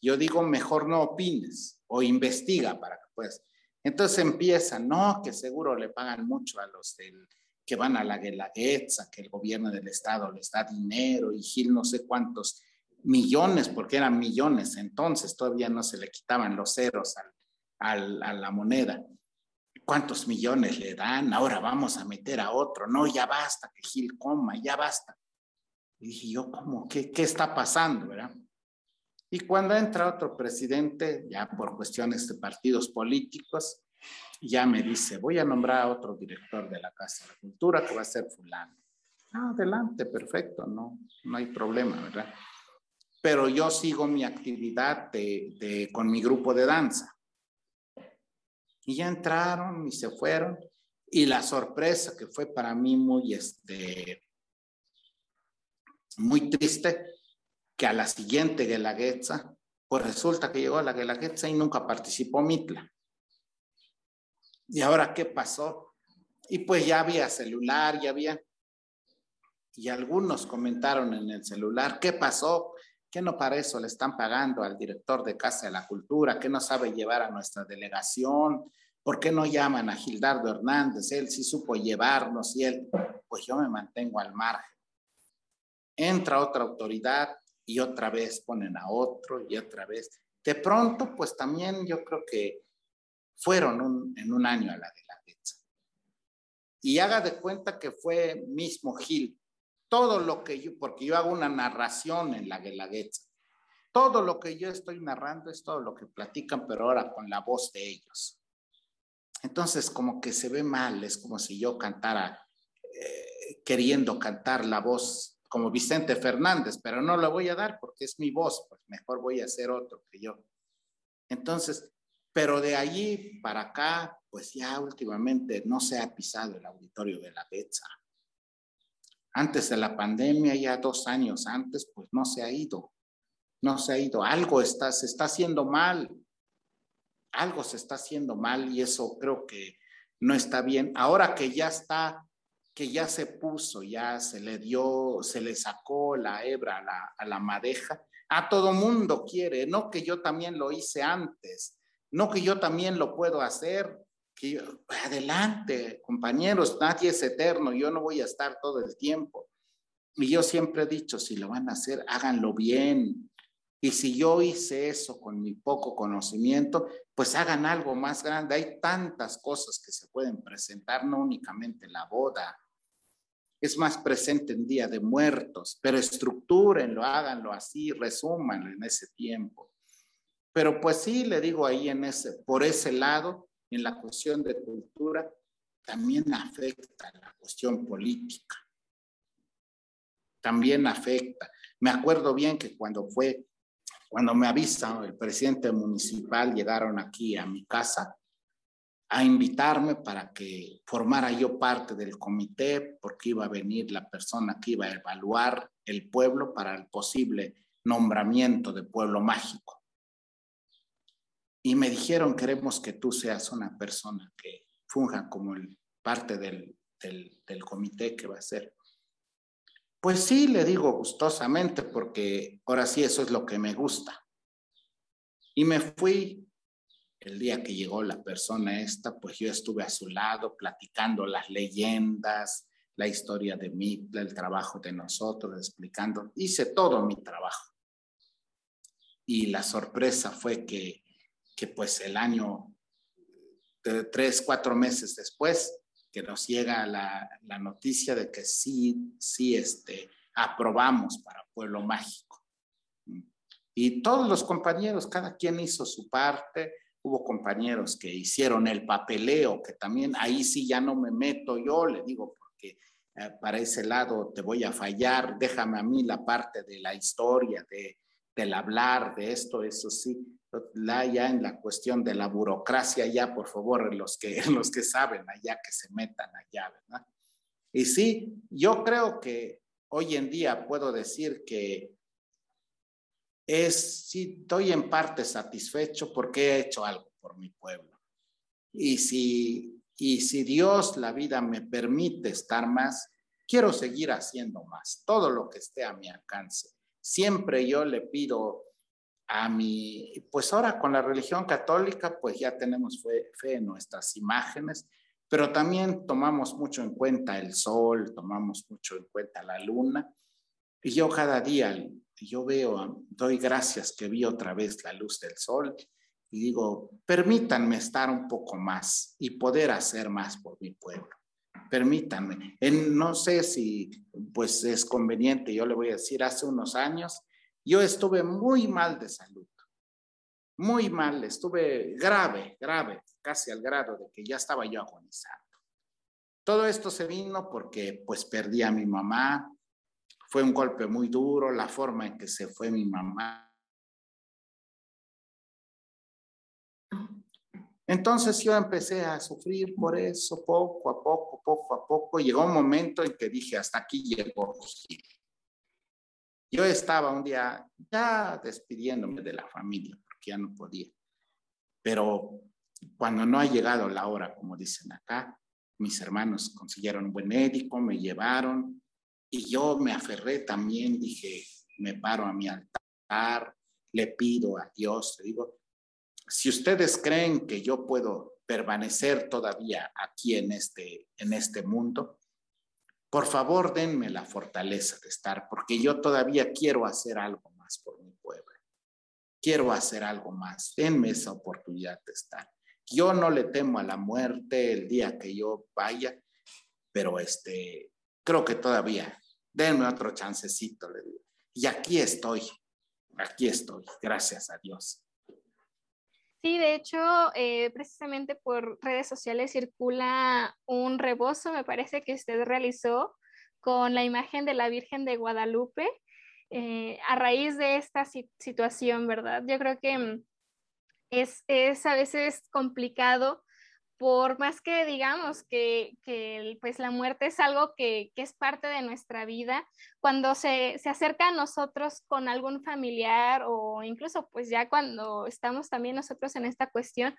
yo digo, mejor no opines o investiga para que puedas. Entonces empiezan, no, que seguro le pagan mucho a los del, que van a la Guelaguetza, que el gobierno del estado les da dinero y Gil no sé cuántos millones, porque eran millones, entonces todavía no se le quitaban los ceros al, a la moneda. ¿Cuántos millones le dan? Ahora vamos a meter a otro. No, ya basta que Gil coma, ya basta. Y dije yo, ¿cómo? ¿Qué, qué está pasando? ¿verdad? Y cuando entra otro presidente, ya por cuestiones de partidos políticos, ya me dice, voy a nombrar a otro director de la Casa de la Cultura que va a ser fulano. Ah, adelante, perfecto, no, no hay problema, ¿verdad? Pero yo sigo mi actividad de, con mi grupo de danza. Y ya entraron y se fueron. Y la sorpresa que fue para mí muy, este, muy triste que a la siguiente Guelaguetza, pues resulta que llegó a la Guelaguetza y nunca participó Mitla. ¿Y ahora qué pasó? Y pues ya había celular, ya había... Y algunos comentaron en el celular, ¿qué pasó? ¿Qué no para eso le están pagando al director de Casa de la Cultura? ¿Qué no sabe llevar a nuestra delegación? ¿Por qué no llaman a Gildardo Hernández? Él sí supo llevarnos y él, pues yo me mantengo al margen. Entra otra autoridad, y otra vez ponen a otro y otra vez. De pronto, pues también yo creo que fueron en un año a la de la. Y haga de cuenta que fue mismo Gil. Todo lo que yo, porque yo hago una narración en la Guelaguetza, todo lo que yo estoy narrando es todo lo que platican, pero ahora con la voz de ellos. Entonces, como que se ve mal, es como si yo cantara, eh, queriendo cantar la voz como Vicente Fernández, pero no lo voy a dar porque es mi voz, pues mejor voy a hacer otro que yo. Entonces, pero de allí para acá, pues ya últimamente no se ha pisado el auditorio de la Betsa. Antes de la pandemia, ya dos años antes, pues no se ha ido. No se ha ido. Algo está, se está haciendo mal. Algo se está haciendo mal y eso creo que no está bien. Ahora que ya está que ya se puso, ya se le dio, se le sacó la hebra a la, a la madeja. A todo mundo quiere, no que yo también lo hice antes, no que yo también lo puedo hacer, que adelante, compañeros, nadie es eterno, yo no voy a estar todo el tiempo. Y yo siempre he dicho, si lo van a hacer, háganlo bien. Y si yo hice eso con mi poco conocimiento, pues hagan algo más grande. Hay tantas cosas que se pueden presentar, no únicamente la boda, es más presente en Día de Muertos, pero estructúrenlo, háganlo así, resúmanlo en ese tiempo. Pero pues sí, le digo ahí en ese, por ese lado, en la cuestión de cultura, también afecta la cuestión política. También afecta. Me acuerdo bien que cuando fue, cuando me avisa el presidente municipal, llegaron aquí a mi casa, a invitarme para que formara yo parte del comité, porque iba a venir la persona que iba a evaluar el pueblo para el posible nombramiento de pueblo mágico. Y me dijeron, queremos que tú seas una persona que funja como parte del, del comité que va a ser. Pues sí, le digo gustosamente, porque ahora sí eso es lo que me gusta. Y me fui. El día que llegó la persona esta, pues yo estuve a su lado platicando las leyendas, la historia de mí, el trabajo de nosotros, explicando. Hice todo mi trabajo. Y la sorpresa fue que, que pues el año, de tres, cuatro meses después, que nos llega la, la, noticia de que sí, sí, este, aprobamos para Pueblo Mágico. Y todos los compañeros, cada quien hizo su parte. Hubo compañeros que hicieron el papeleo, que también ahí sí ya no me meto yo, le digo, porque eh, para ese lado te voy a fallar, déjame a mí la parte de la historia, de, del hablar, de esto, eso sí la, ya en la cuestión de la burocracia, ya por favor, los que, *laughs* los que saben allá, que se metan allá, ¿verdad? Y sí, yo creo que hoy en día puedo decir que es, sí, estoy en parte satisfecho porque he hecho algo por mi pueblo. Y si, y si Dios, la vida me permite estar más, quiero seguir haciendo más, todo lo que esté a mi alcance. Siempre yo le pido a mi, pues ahora con la religión católica, pues ya tenemos fe, en nuestras imágenes, pero también tomamos mucho en cuenta el sol, tomamos mucho en cuenta la luna, y yo cada día, yo veo, doy gracias que vi otra vez la luz del sol, y digo, permítanme estar un poco más y poder hacer más por mi pueblo. Permítanme. En, no sé si pues es conveniente, yo le voy a decir, hace unos años yo estuve muy mal de salud, muy mal, estuve grave, grave, casi al grado de que ya estaba yo agonizando. Todo esto se vino porque pues perdí a mi mamá, fue un golpe muy duro, la forma en que se fue mi mamá. Entonces yo empecé a sufrir por eso poco a poco, poco a poco. Llegó un momento en que dije, hasta aquí llegó. Yo estaba un día ya despidiéndome de la familia, porque ya no podía. Pero cuando no ha llegado la hora, como dicen acá, mis hermanos consiguieron un buen médico, me llevaron y yo me aferré también, dije, me paro a mi altar, le pido a Dios, le digo, si ustedes creen que yo puedo permanecer todavía aquí en este, en este mundo, por favor denme la fortaleza de estar, porque yo todavía quiero hacer algo más por mi pueblo. Quiero hacer algo más. Denme esa oportunidad de estar. Yo no le temo a la muerte el día que yo vaya, pero este, creo que todavía, denme otro chancecito, le digo. Y aquí estoy, aquí estoy, gracias a Dios. Sí, de hecho, eh, precisamente por redes sociales circula un rebozo, me parece que usted realizó con la imagen de la Virgen de Guadalupe eh, a raíz de esta situación, ¿verdad? Yo creo que mm, es, es a veces complicado por más que digamos que, pues la muerte es algo que, es parte de nuestra vida, cuando se, se, acerca a nosotros con algún familiar o incluso pues ya cuando estamos también nosotros en esta cuestión,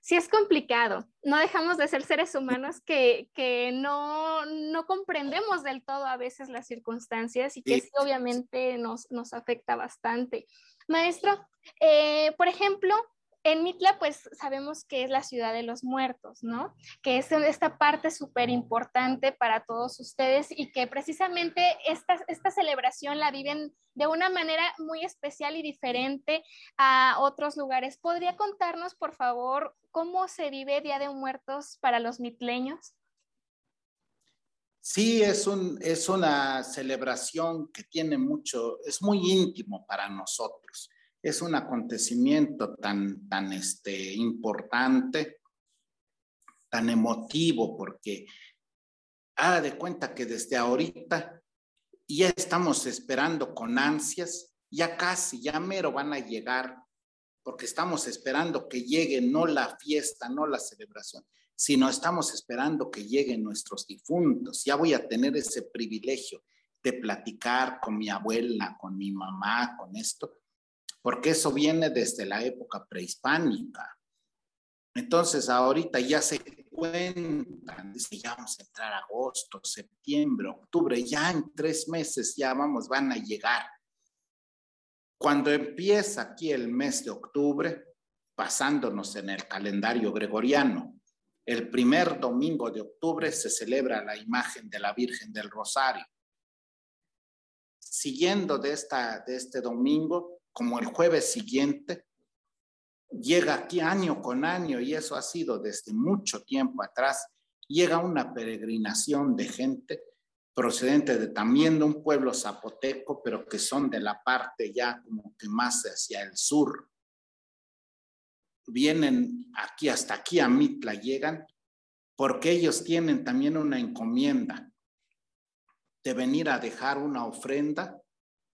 sí es complicado. No dejamos de ser seres humanos que, no, no, comprendemos del todo a veces las circunstancias y que sí, obviamente nos, nos afecta bastante. Maestro, eh, por ejemplo, en Mitla, pues sabemos que es la ciudad de los muertos, ¿no? Que es esta parte súper importante para todos ustedes y que precisamente esta, esta celebración la viven de una manera muy especial y diferente a otros lugares. ¿Podría contarnos, por favor, cómo se vive Día de Muertos para los mitleños? Sí, es, un, es una celebración que tiene mucho, es muy íntimo para nosotros es un acontecimiento tan, tan este, importante, tan emotivo, porque haga de cuenta que desde ahorita ya estamos esperando con ansias, ya casi, ya mero van a llegar, porque estamos esperando que llegue no la fiesta, no la celebración, sino estamos esperando que lleguen nuestros difuntos. Ya voy a tener ese privilegio de platicar con mi abuela, con mi mamá, con esto, porque eso viene desde la época prehispánica. Entonces, ahorita ya se cuentan, dice, ya vamos a entrar agosto, septiembre, octubre, ya en tres meses ya vamos, van a llegar. Cuando empieza aquí el mes de octubre, basándonos en el calendario gregoriano, el primer domingo de octubre se celebra la imagen de la Virgen del Rosario. Siguiendo de, esta, de este domingo, como el jueves siguiente, llega aquí año con año, y eso ha sido desde mucho tiempo atrás, llega una peregrinación de gente procedente de también de un pueblo zapoteco, pero que son de la parte ya como que más hacia el sur. Vienen aquí, hasta aquí a Mitla llegan, porque ellos tienen también una encomienda de venir a dejar una ofrenda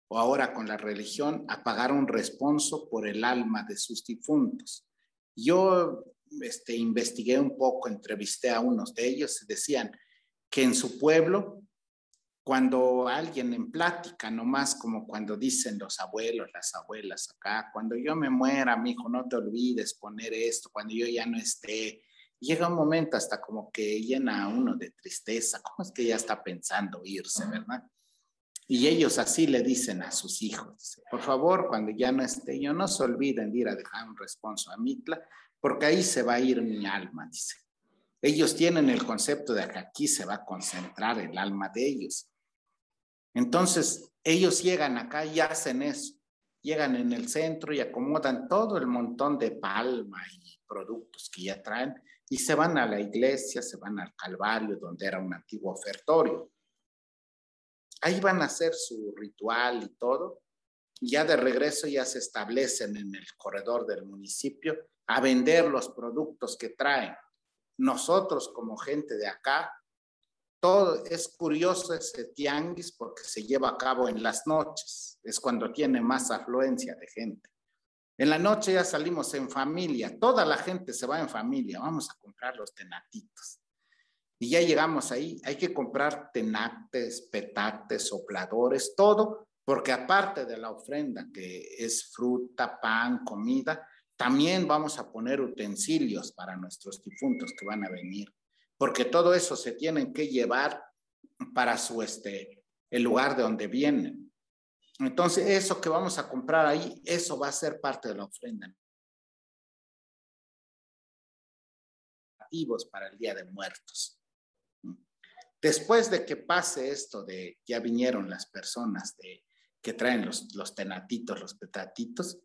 o ahora con la religión a pagar un responso por el alma de sus difuntos. Yo este, investigué un poco, entrevisté a unos de ellos decían que en su pueblo, cuando alguien en plática, nomás como cuando dicen los abuelos, las abuelas acá, cuando yo me muera, mi hijo, no te olvides poner esto, cuando yo ya no esté, llega un momento hasta como que llena a uno de tristeza, ¿cómo es que ya está pensando irse, verdad? Y ellos así le dicen a sus hijos, por favor, cuando ya no esté yo, no se olviden de ir a dejar un responso a Mitla, porque ahí se va a ir mi alma, dice. Ellos tienen el concepto de que aquí se va a concentrar el alma de ellos. Entonces, ellos llegan acá y hacen eso. Llegan en el centro y acomodan todo el montón de palma y productos que ya traen y se van a la iglesia, se van al Calvario, donde era un antiguo ofertorio Ahí van a hacer su ritual y todo. ya de regreso ya se establecen en el corredor del municipio a vender los productos que traen. Nosotros como gente de acá, todo es curioso ese tianguis porque se lleva a cabo en las noches, es cuando tiene más afluencia de gente. En la noche ya salimos en familia, toda la gente se va en familia, vamos a comprar los tenatitos. Y ya llegamos ahí, hay que comprar tenates, petates, sopladores, todo, porque aparte de la ofrenda, que es fruta, pan, comida, también vamos a poner utensilios para nuestros difuntos que van a venir, porque todo eso se tienen que llevar para su, este, el lugar de donde vienen. Entonces, eso que vamos a comprar ahí, eso va a ser parte de la ofrenda. para el Día de Muertos. Después de que pase esto de ya vinieron las personas de, que traen los, los tenatitos, los petatitos,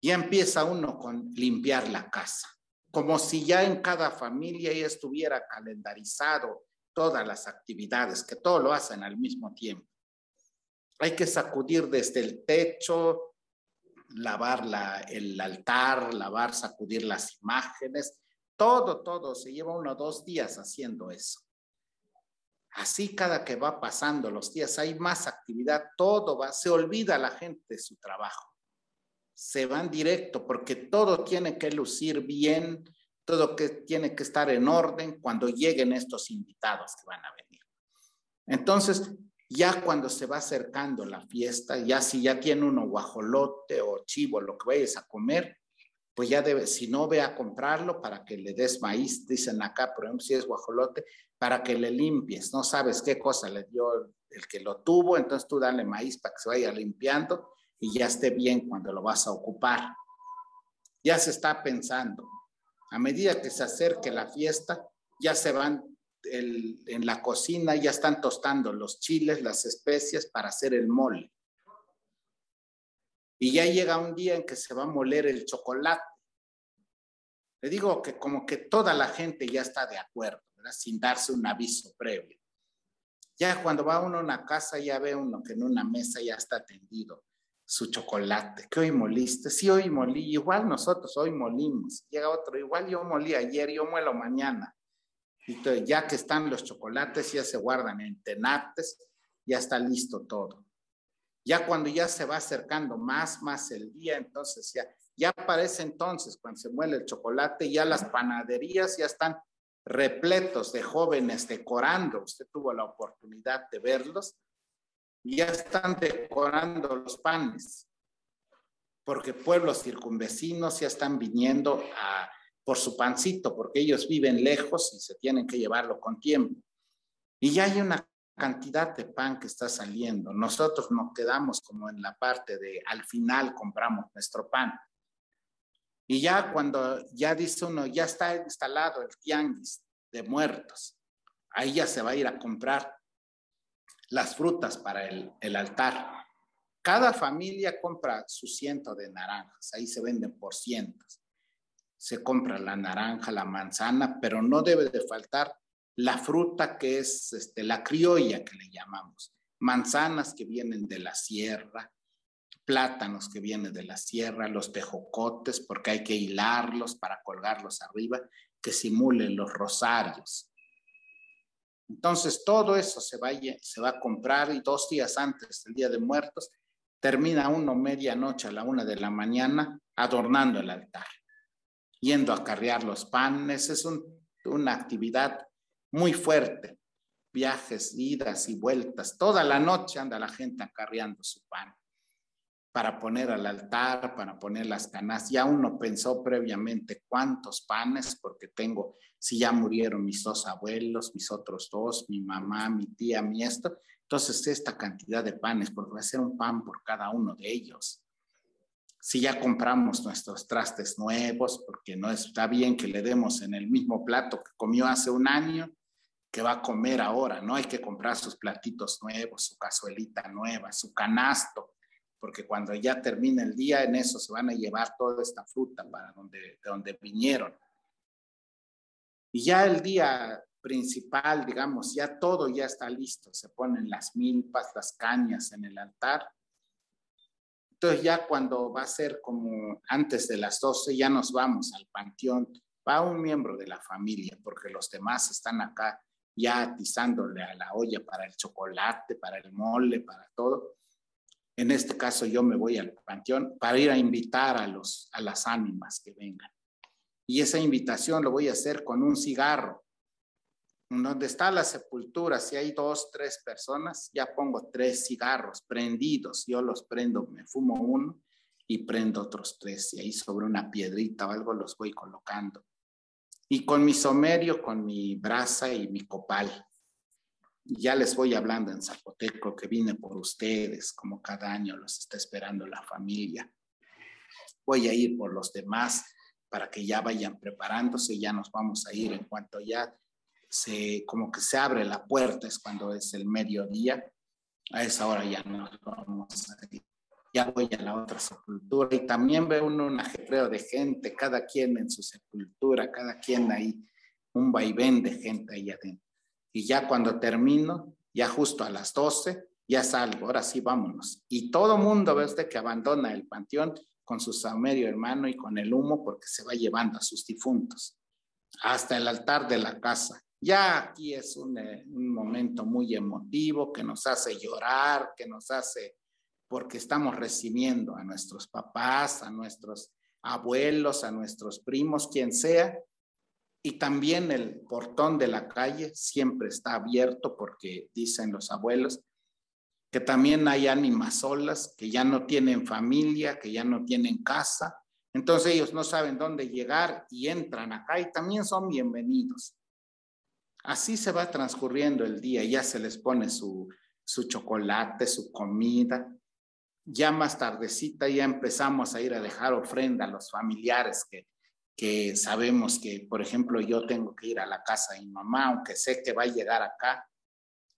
ya empieza uno con limpiar la casa, como si ya en cada familia ya estuviera calendarizado todas las actividades, que todo lo hacen al mismo tiempo. Hay que sacudir desde el techo, lavar la, el altar, lavar, sacudir las imágenes, todo, todo, se lleva uno o dos días haciendo eso. Así cada que va pasando los días hay más actividad, todo va, se olvida la gente de su trabajo. Se van directo porque todo tiene que lucir bien, todo que tiene que estar en orden cuando lleguen estos invitados que van a venir. Entonces, ya cuando se va acercando la fiesta, ya si ya tiene uno guajolote o chivo, lo que vayas a comer, pues ya debe, si no ve a comprarlo para que le des maíz, dicen acá, por ejemplo, si es guajolote, para que le limpies, no sabes qué cosa le dio el que lo tuvo, entonces tú dale maíz para que se vaya limpiando y ya esté bien cuando lo vas a ocupar. Ya se está pensando. A medida que se acerque la fiesta, ya se van en la cocina, ya están tostando los chiles, las especias para hacer el mole. Y ya llega un día en que se va a moler el chocolate. Le digo que como que toda la gente ya está de acuerdo sin darse un aviso previo. Ya cuando va uno a una casa, ya ve uno que en una mesa ya está tendido su chocolate. ¿Qué hoy moliste? Sí, hoy molí. Igual nosotros hoy molimos. Llega otro, igual yo molí ayer, yo muelo mañana. Y ya que están los chocolates, ya se guardan en tenates, ya está listo todo. Ya cuando ya se va acercando más, más el día, entonces ya, ya aparece entonces, cuando se muele el chocolate, ya las panaderías ya están repletos de jóvenes decorando. Usted tuvo la oportunidad de verlos. Ya están decorando los panes. porque pueblos circunvecinos ya están viniendo por su pancito, porque ellos viven lejos y se tienen que llevarlo con tiempo. Y ya hay una cantidad de pan que está saliendo. Nosotros nos quedamos como en la parte de al final compramos nuestro pan. Y ya cuando ya dice uno, ya está instalado el tianguis de muertos, ahí ya se va a ir a comprar las frutas para el, el altar. Cada familia compra su ciento de naranjas, ahí se venden por cientos. Se compra la naranja, la manzana, pero no debe de faltar la fruta que es este, la criolla que le llamamos, manzanas que vienen de la sierra, plátanos que vienen de la sierra, los tejocotes, porque hay que hilarlos para colgarlos arriba, que simulen los rosarios. Entonces, todo eso se va, se va a comprar y dos días antes del Día de Muertos, termina uno medianoche a la una de la mañana adornando el altar, yendo a carrear los panes. Es una actividad muy fuerte. Viajes, idas y vueltas. Toda la noche anda la gente acarreando su pan para poner al altar, para poner las canas. Ya uno pensó previamente cuántos panes, porque tengo, si ya murieron mis dos abuelos, mis otros dos, mi mamá, mi tía, mi esto, entonces esta cantidad de panes, porque va a ser un pan por cada uno de ellos. Si ya compramos nuestros trastes nuevos, porque no está bien que le demos en el mismo plato que comió hace un año, que va a comer ahora, ¿no? Hay que comprar sus platitos nuevos, su cazuelita nueva, su canasto, porque cuando ya termine el día, en eso se van a llevar toda esta fruta para donde, de donde vinieron. Y ya el día principal, digamos, ya todo ya está listo, se ponen las milpas, las cañas en el altar. Entonces ya cuando va a ser como antes de las 12, ya nos vamos al panteón, va un miembro de la familia, porque los demás están acá ya atizándole a la olla para el chocolate, para el mole, para todo. En este caso yo me voy al panteón para ir a invitar a, los, a las ánimas que vengan. Y esa invitación lo voy a hacer con un cigarro. Donde está la sepultura, si hay dos, tres personas, ya pongo tres cigarros prendidos. Yo los prendo, me fumo uno y prendo otros tres. Y ahí sobre una piedrita o algo los voy colocando y con mi somerio, con mi brasa y mi copal. Ya les voy hablando en zapoteco que vine por ustedes, como cada año los está esperando la familia. Voy a ir por los demás para que ya vayan preparándose, ya nos vamos a ir en cuanto ya se, como que se abre la puerta, es cuando es el mediodía, a esa hora ya nos vamos a ir ya voy a otra sepultura y también veo un ajetreo de gente, cada quien en su sepultura, cada quien ahí, un vaivén de gente ahí adentro. Y ya cuando termino, ya justo a las 12, ya salgo, ahora sí vámonos. Y todo mundo ve usted que abandona el panteón con su saumerio hermano y con el humo porque se va llevando a sus difuntos hasta el altar de la casa. Ya aquí es un, eh, un momento muy emotivo que nos hace llorar, que nos hace porque estamos recibiendo a nuestros papás, a nuestros abuelos, a nuestros primos, quien sea. Y también el portón de la calle siempre está abierto porque dicen los abuelos que también hay ánimas solas, que ya no tienen familia, que ya no tienen casa. Entonces ellos no saben dónde llegar y entran acá y también son bienvenidos. Así se va transcurriendo el día, ya se les pone su, su chocolate, su comida, ya más tardecita ya empezamos a ir a dejar ofrenda a los familiares que, que sabemos que, por ejemplo, yo tengo que ir a la casa de mi mamá, aunque sé que va a llegar acá,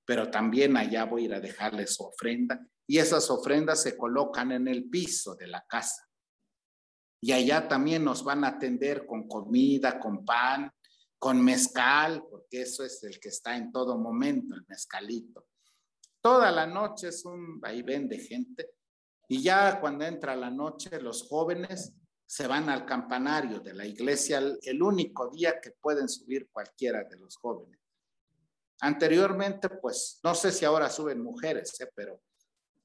pero también allá voy a ir a dejarle su ofrenda. Y esas ofrendas se colocan en el piso de la casa. Y allá también nos van a atender con comida, con pan, con mezcal, porque eso es el que está en todo momento, el mezcalito. Toda la noche es un vaivén de gente y ya cuando entra la noche, los jóvenes se van al campanario de la iglesia, el único día que pueden subir cualquiera de los jóvenes. Anteriormente, pues no sé si ahora suben mujeres, ¿eh? pero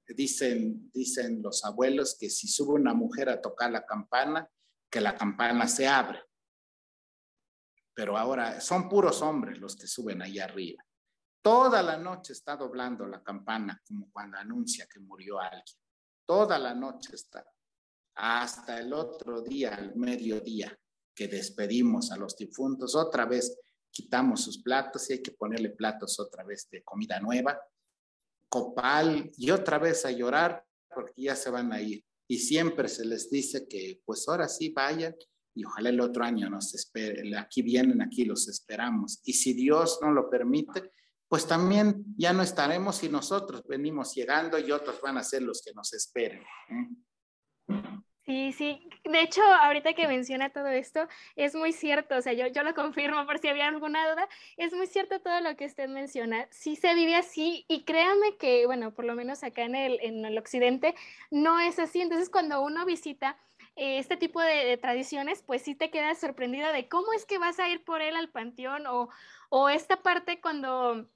dicen, dicen los abuelos que si sube una mujer a tocar la campana, que la campana se abre. Pero ahora son puros hombres los que suben ahí arriba. Toda la noche está doblando la campana como cuando anuncia que murió alguien. Toda la noche está. hasta el otro día, al mediodía, que despedimos a los difuntos, otra vez quitamos sus platos y hay que ponerle platos otra vez de comida nueva, copal y otra vez a llorar porque ya se van a ir. Y siempre se les dice que pues ahora sí vayan y ojalá el otro año nos espere, aquí vienen, aquí los esperamos. Y si Dios no lo permite, pues también ya no estaremos y nosotros venimos llegando y otros van a ser los que nos esperen. ¿eh? Sí, sí. De hecho, ahorita que menciona todo esto, es muy cierto. O sea, yo, yo lo confirmo por si había alguna duda. Es muy cierto todo lo que usted menciona. Sí se vive así y créame que, bueno, por lo menos acá en el, en el occidente, no es así. Entonces, cuando uno visita eh, este tipo de, tradiciones, pues sí te quedas sorprendida de cómo es que vas a ir por él al panteón o, o esta parte cuando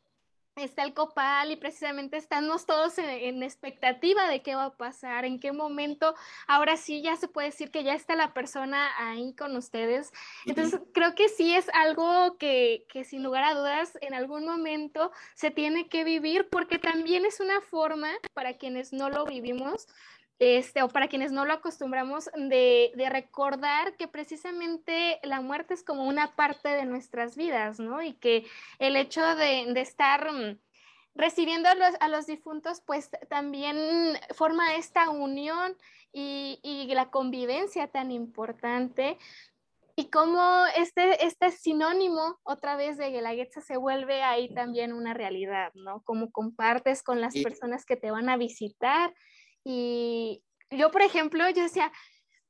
está el copal y precisamente estamos todos en, expectativa de qué va a pasar, en qué momento, ahora sí ya se puede decir que ya está la persona ahí con ustedes. Entonces, creo que sí es algo que, que sin lugar a dudas en algún momento se tiene que vivir porque también es una forma para quienes no lo vivimos este, o para quienes no lo acostumbramos, de, recordar que precisamente la muerte es como una parte de nuestras vidas, ¿no? Y que el hecho de, estar mm, recibiendo a los, difuntos, pues también forma esta unión y, la convivencia tan importante. Y como este, este sinónimo otra vez de Guelaguetza se vuelve ahí también una realidad, ¿no? Como compartes con las personas que te van a visitar y yo, por ejemplo, yo decía,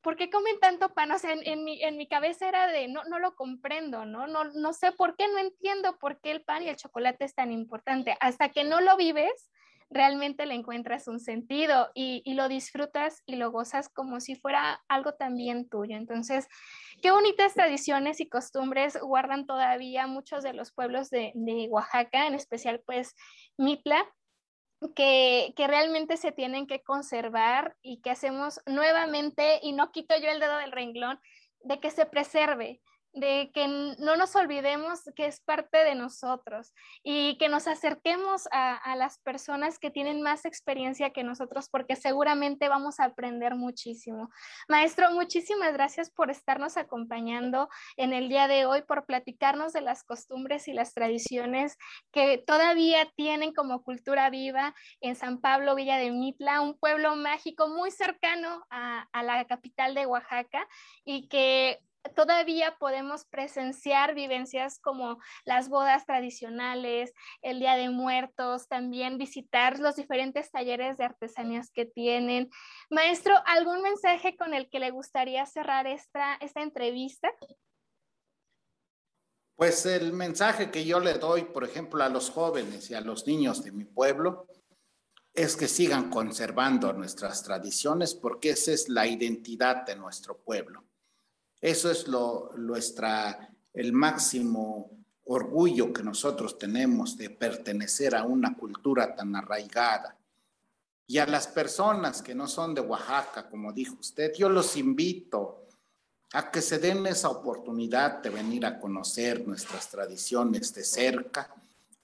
¿por qué comen tanto pan? O sea, en, mi, en mi cabeza era de, no, no lo comprendo, ¿no? ¿no? No sé por qué, no entiendo por qué el pan y el chocolate es tan importante. Hasta que no lo vives, realmente le encuentras un sentido y, y, lo disfrutas y lo gozas como si fuera algo también tuyo. Entonces, qué bonitas tradiciones y costumbres guardan todavía muchos de los pueblos de, de Oaxaca, en especial pues Mitla que, que, realmente se tienen que conservar y que hacemos nuevamente, y no quito yo el dedo del renglón, de que se preserve, de que no nos olvidemos que es parte de nosotros y que nos acerquemos a, las personas que tienen más experiencia que nosotros porque seguramente vamos a aprender muchísimo. Maestro, muchísimas gracias por estarnos acompañando en el día de hoy, por platicarnos de las costumbres y las tradiciones que todavía tienen como cultura viva en San Pablo, Villa de Mitla, un pueblo mágico muy cercano a, a la capital de Oaxaca y que todavía podemos presenciar vivencias como las bodas tradicionales, el Día de Muertos, también visitar los diferentes talleres de artesanías que tienen. Maestro, ¿algún mensaje con el que le gustaría cerrar esta, esta entrevista? Pues el mensaje que yo le doy, por ejemplo, a los jóvenes y a los niños de mi pueblo, es que sigan conservando nuestras tradiciones porque esa es la identidad de nuestro pueblo. Eso es lo, nuestra, el máximo orgullo que nosotros tenemos de pertenecer a una cultura tan arraigada. Y a las personas que no son de Oaxaca, como dijo usted, yo los invito a que se den esa oportunidad de venir a conocer nuestras tradiciones de cerca.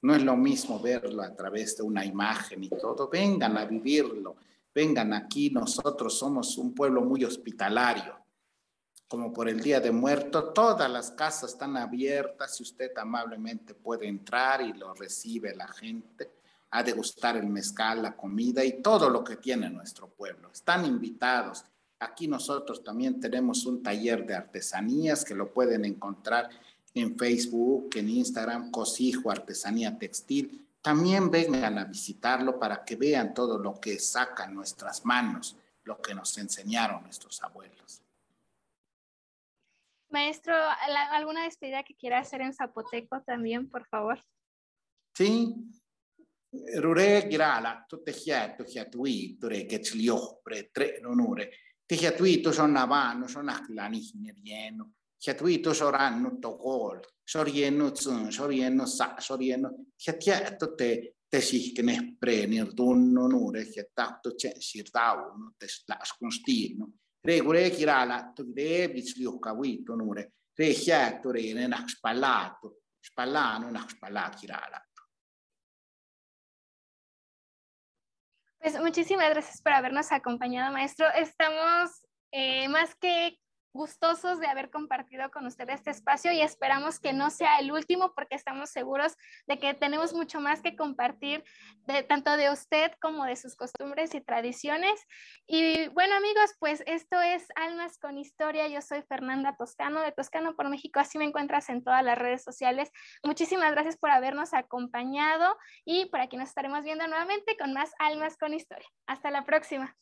No es lo mismo verlo a través de una imagen y todo. Vengan a vivirlo, vengan aquí. Nosotros somos un pueblo muy hospitalario como por el Día de Muerto, todas las casas están abiertas y usted amablemente puede entrar y lo recibe la gente a degustar el mezcal, la comida y todo lo que tiene nuestro pueblo. Están invitados. Aquí nosotros también tenemos un taller de artesanías que lo pueden encontrar en Facebook, en Instagram, Cosijo Artesanía Textil. También vengan a visitarlo para que vean todo lo que sacan nuestras manos, lo que nos enseñaron nuestros abuelos. Maestro, ¿alguna despedida que quiera hacer en zapoteco también, por favor? Sí. Rure girala, tu te hiato, hiatui, ture que tlio, pre tre nonure. Te hiatui to son navano, son aklani hinerieno. Hiatui to soranno to gol, sorieno tsun, sorieno sa, sorieno. Hiatiato te te sihkene pre nirdun nonure, hiatato chen sirdau, no te slas constino re kure kirala to re bichliu kawi to nure re hia to re ne nak spalato spallano nak spalat kirala Pues muchísimas gracias por habernos acompañado, maestro. Estamos eh, más que gustosos de haber compartido con usted este espacio y esperamos que no sea el último porque estamos seguros de que tenemos mucho más que compartir tanto de usted como de sus costumbres y tradiciones. Y bueno amigos, pues esto es Almas con Historia. Yo soy Fernanda Toscano de Toscano por México. Así me encuentras en todas las redes sociales. Muchísimas gracias por habernos acompañado y por aquí nos estaremos viendo nuevamente con más Almas con Historia. Hasta la próxima.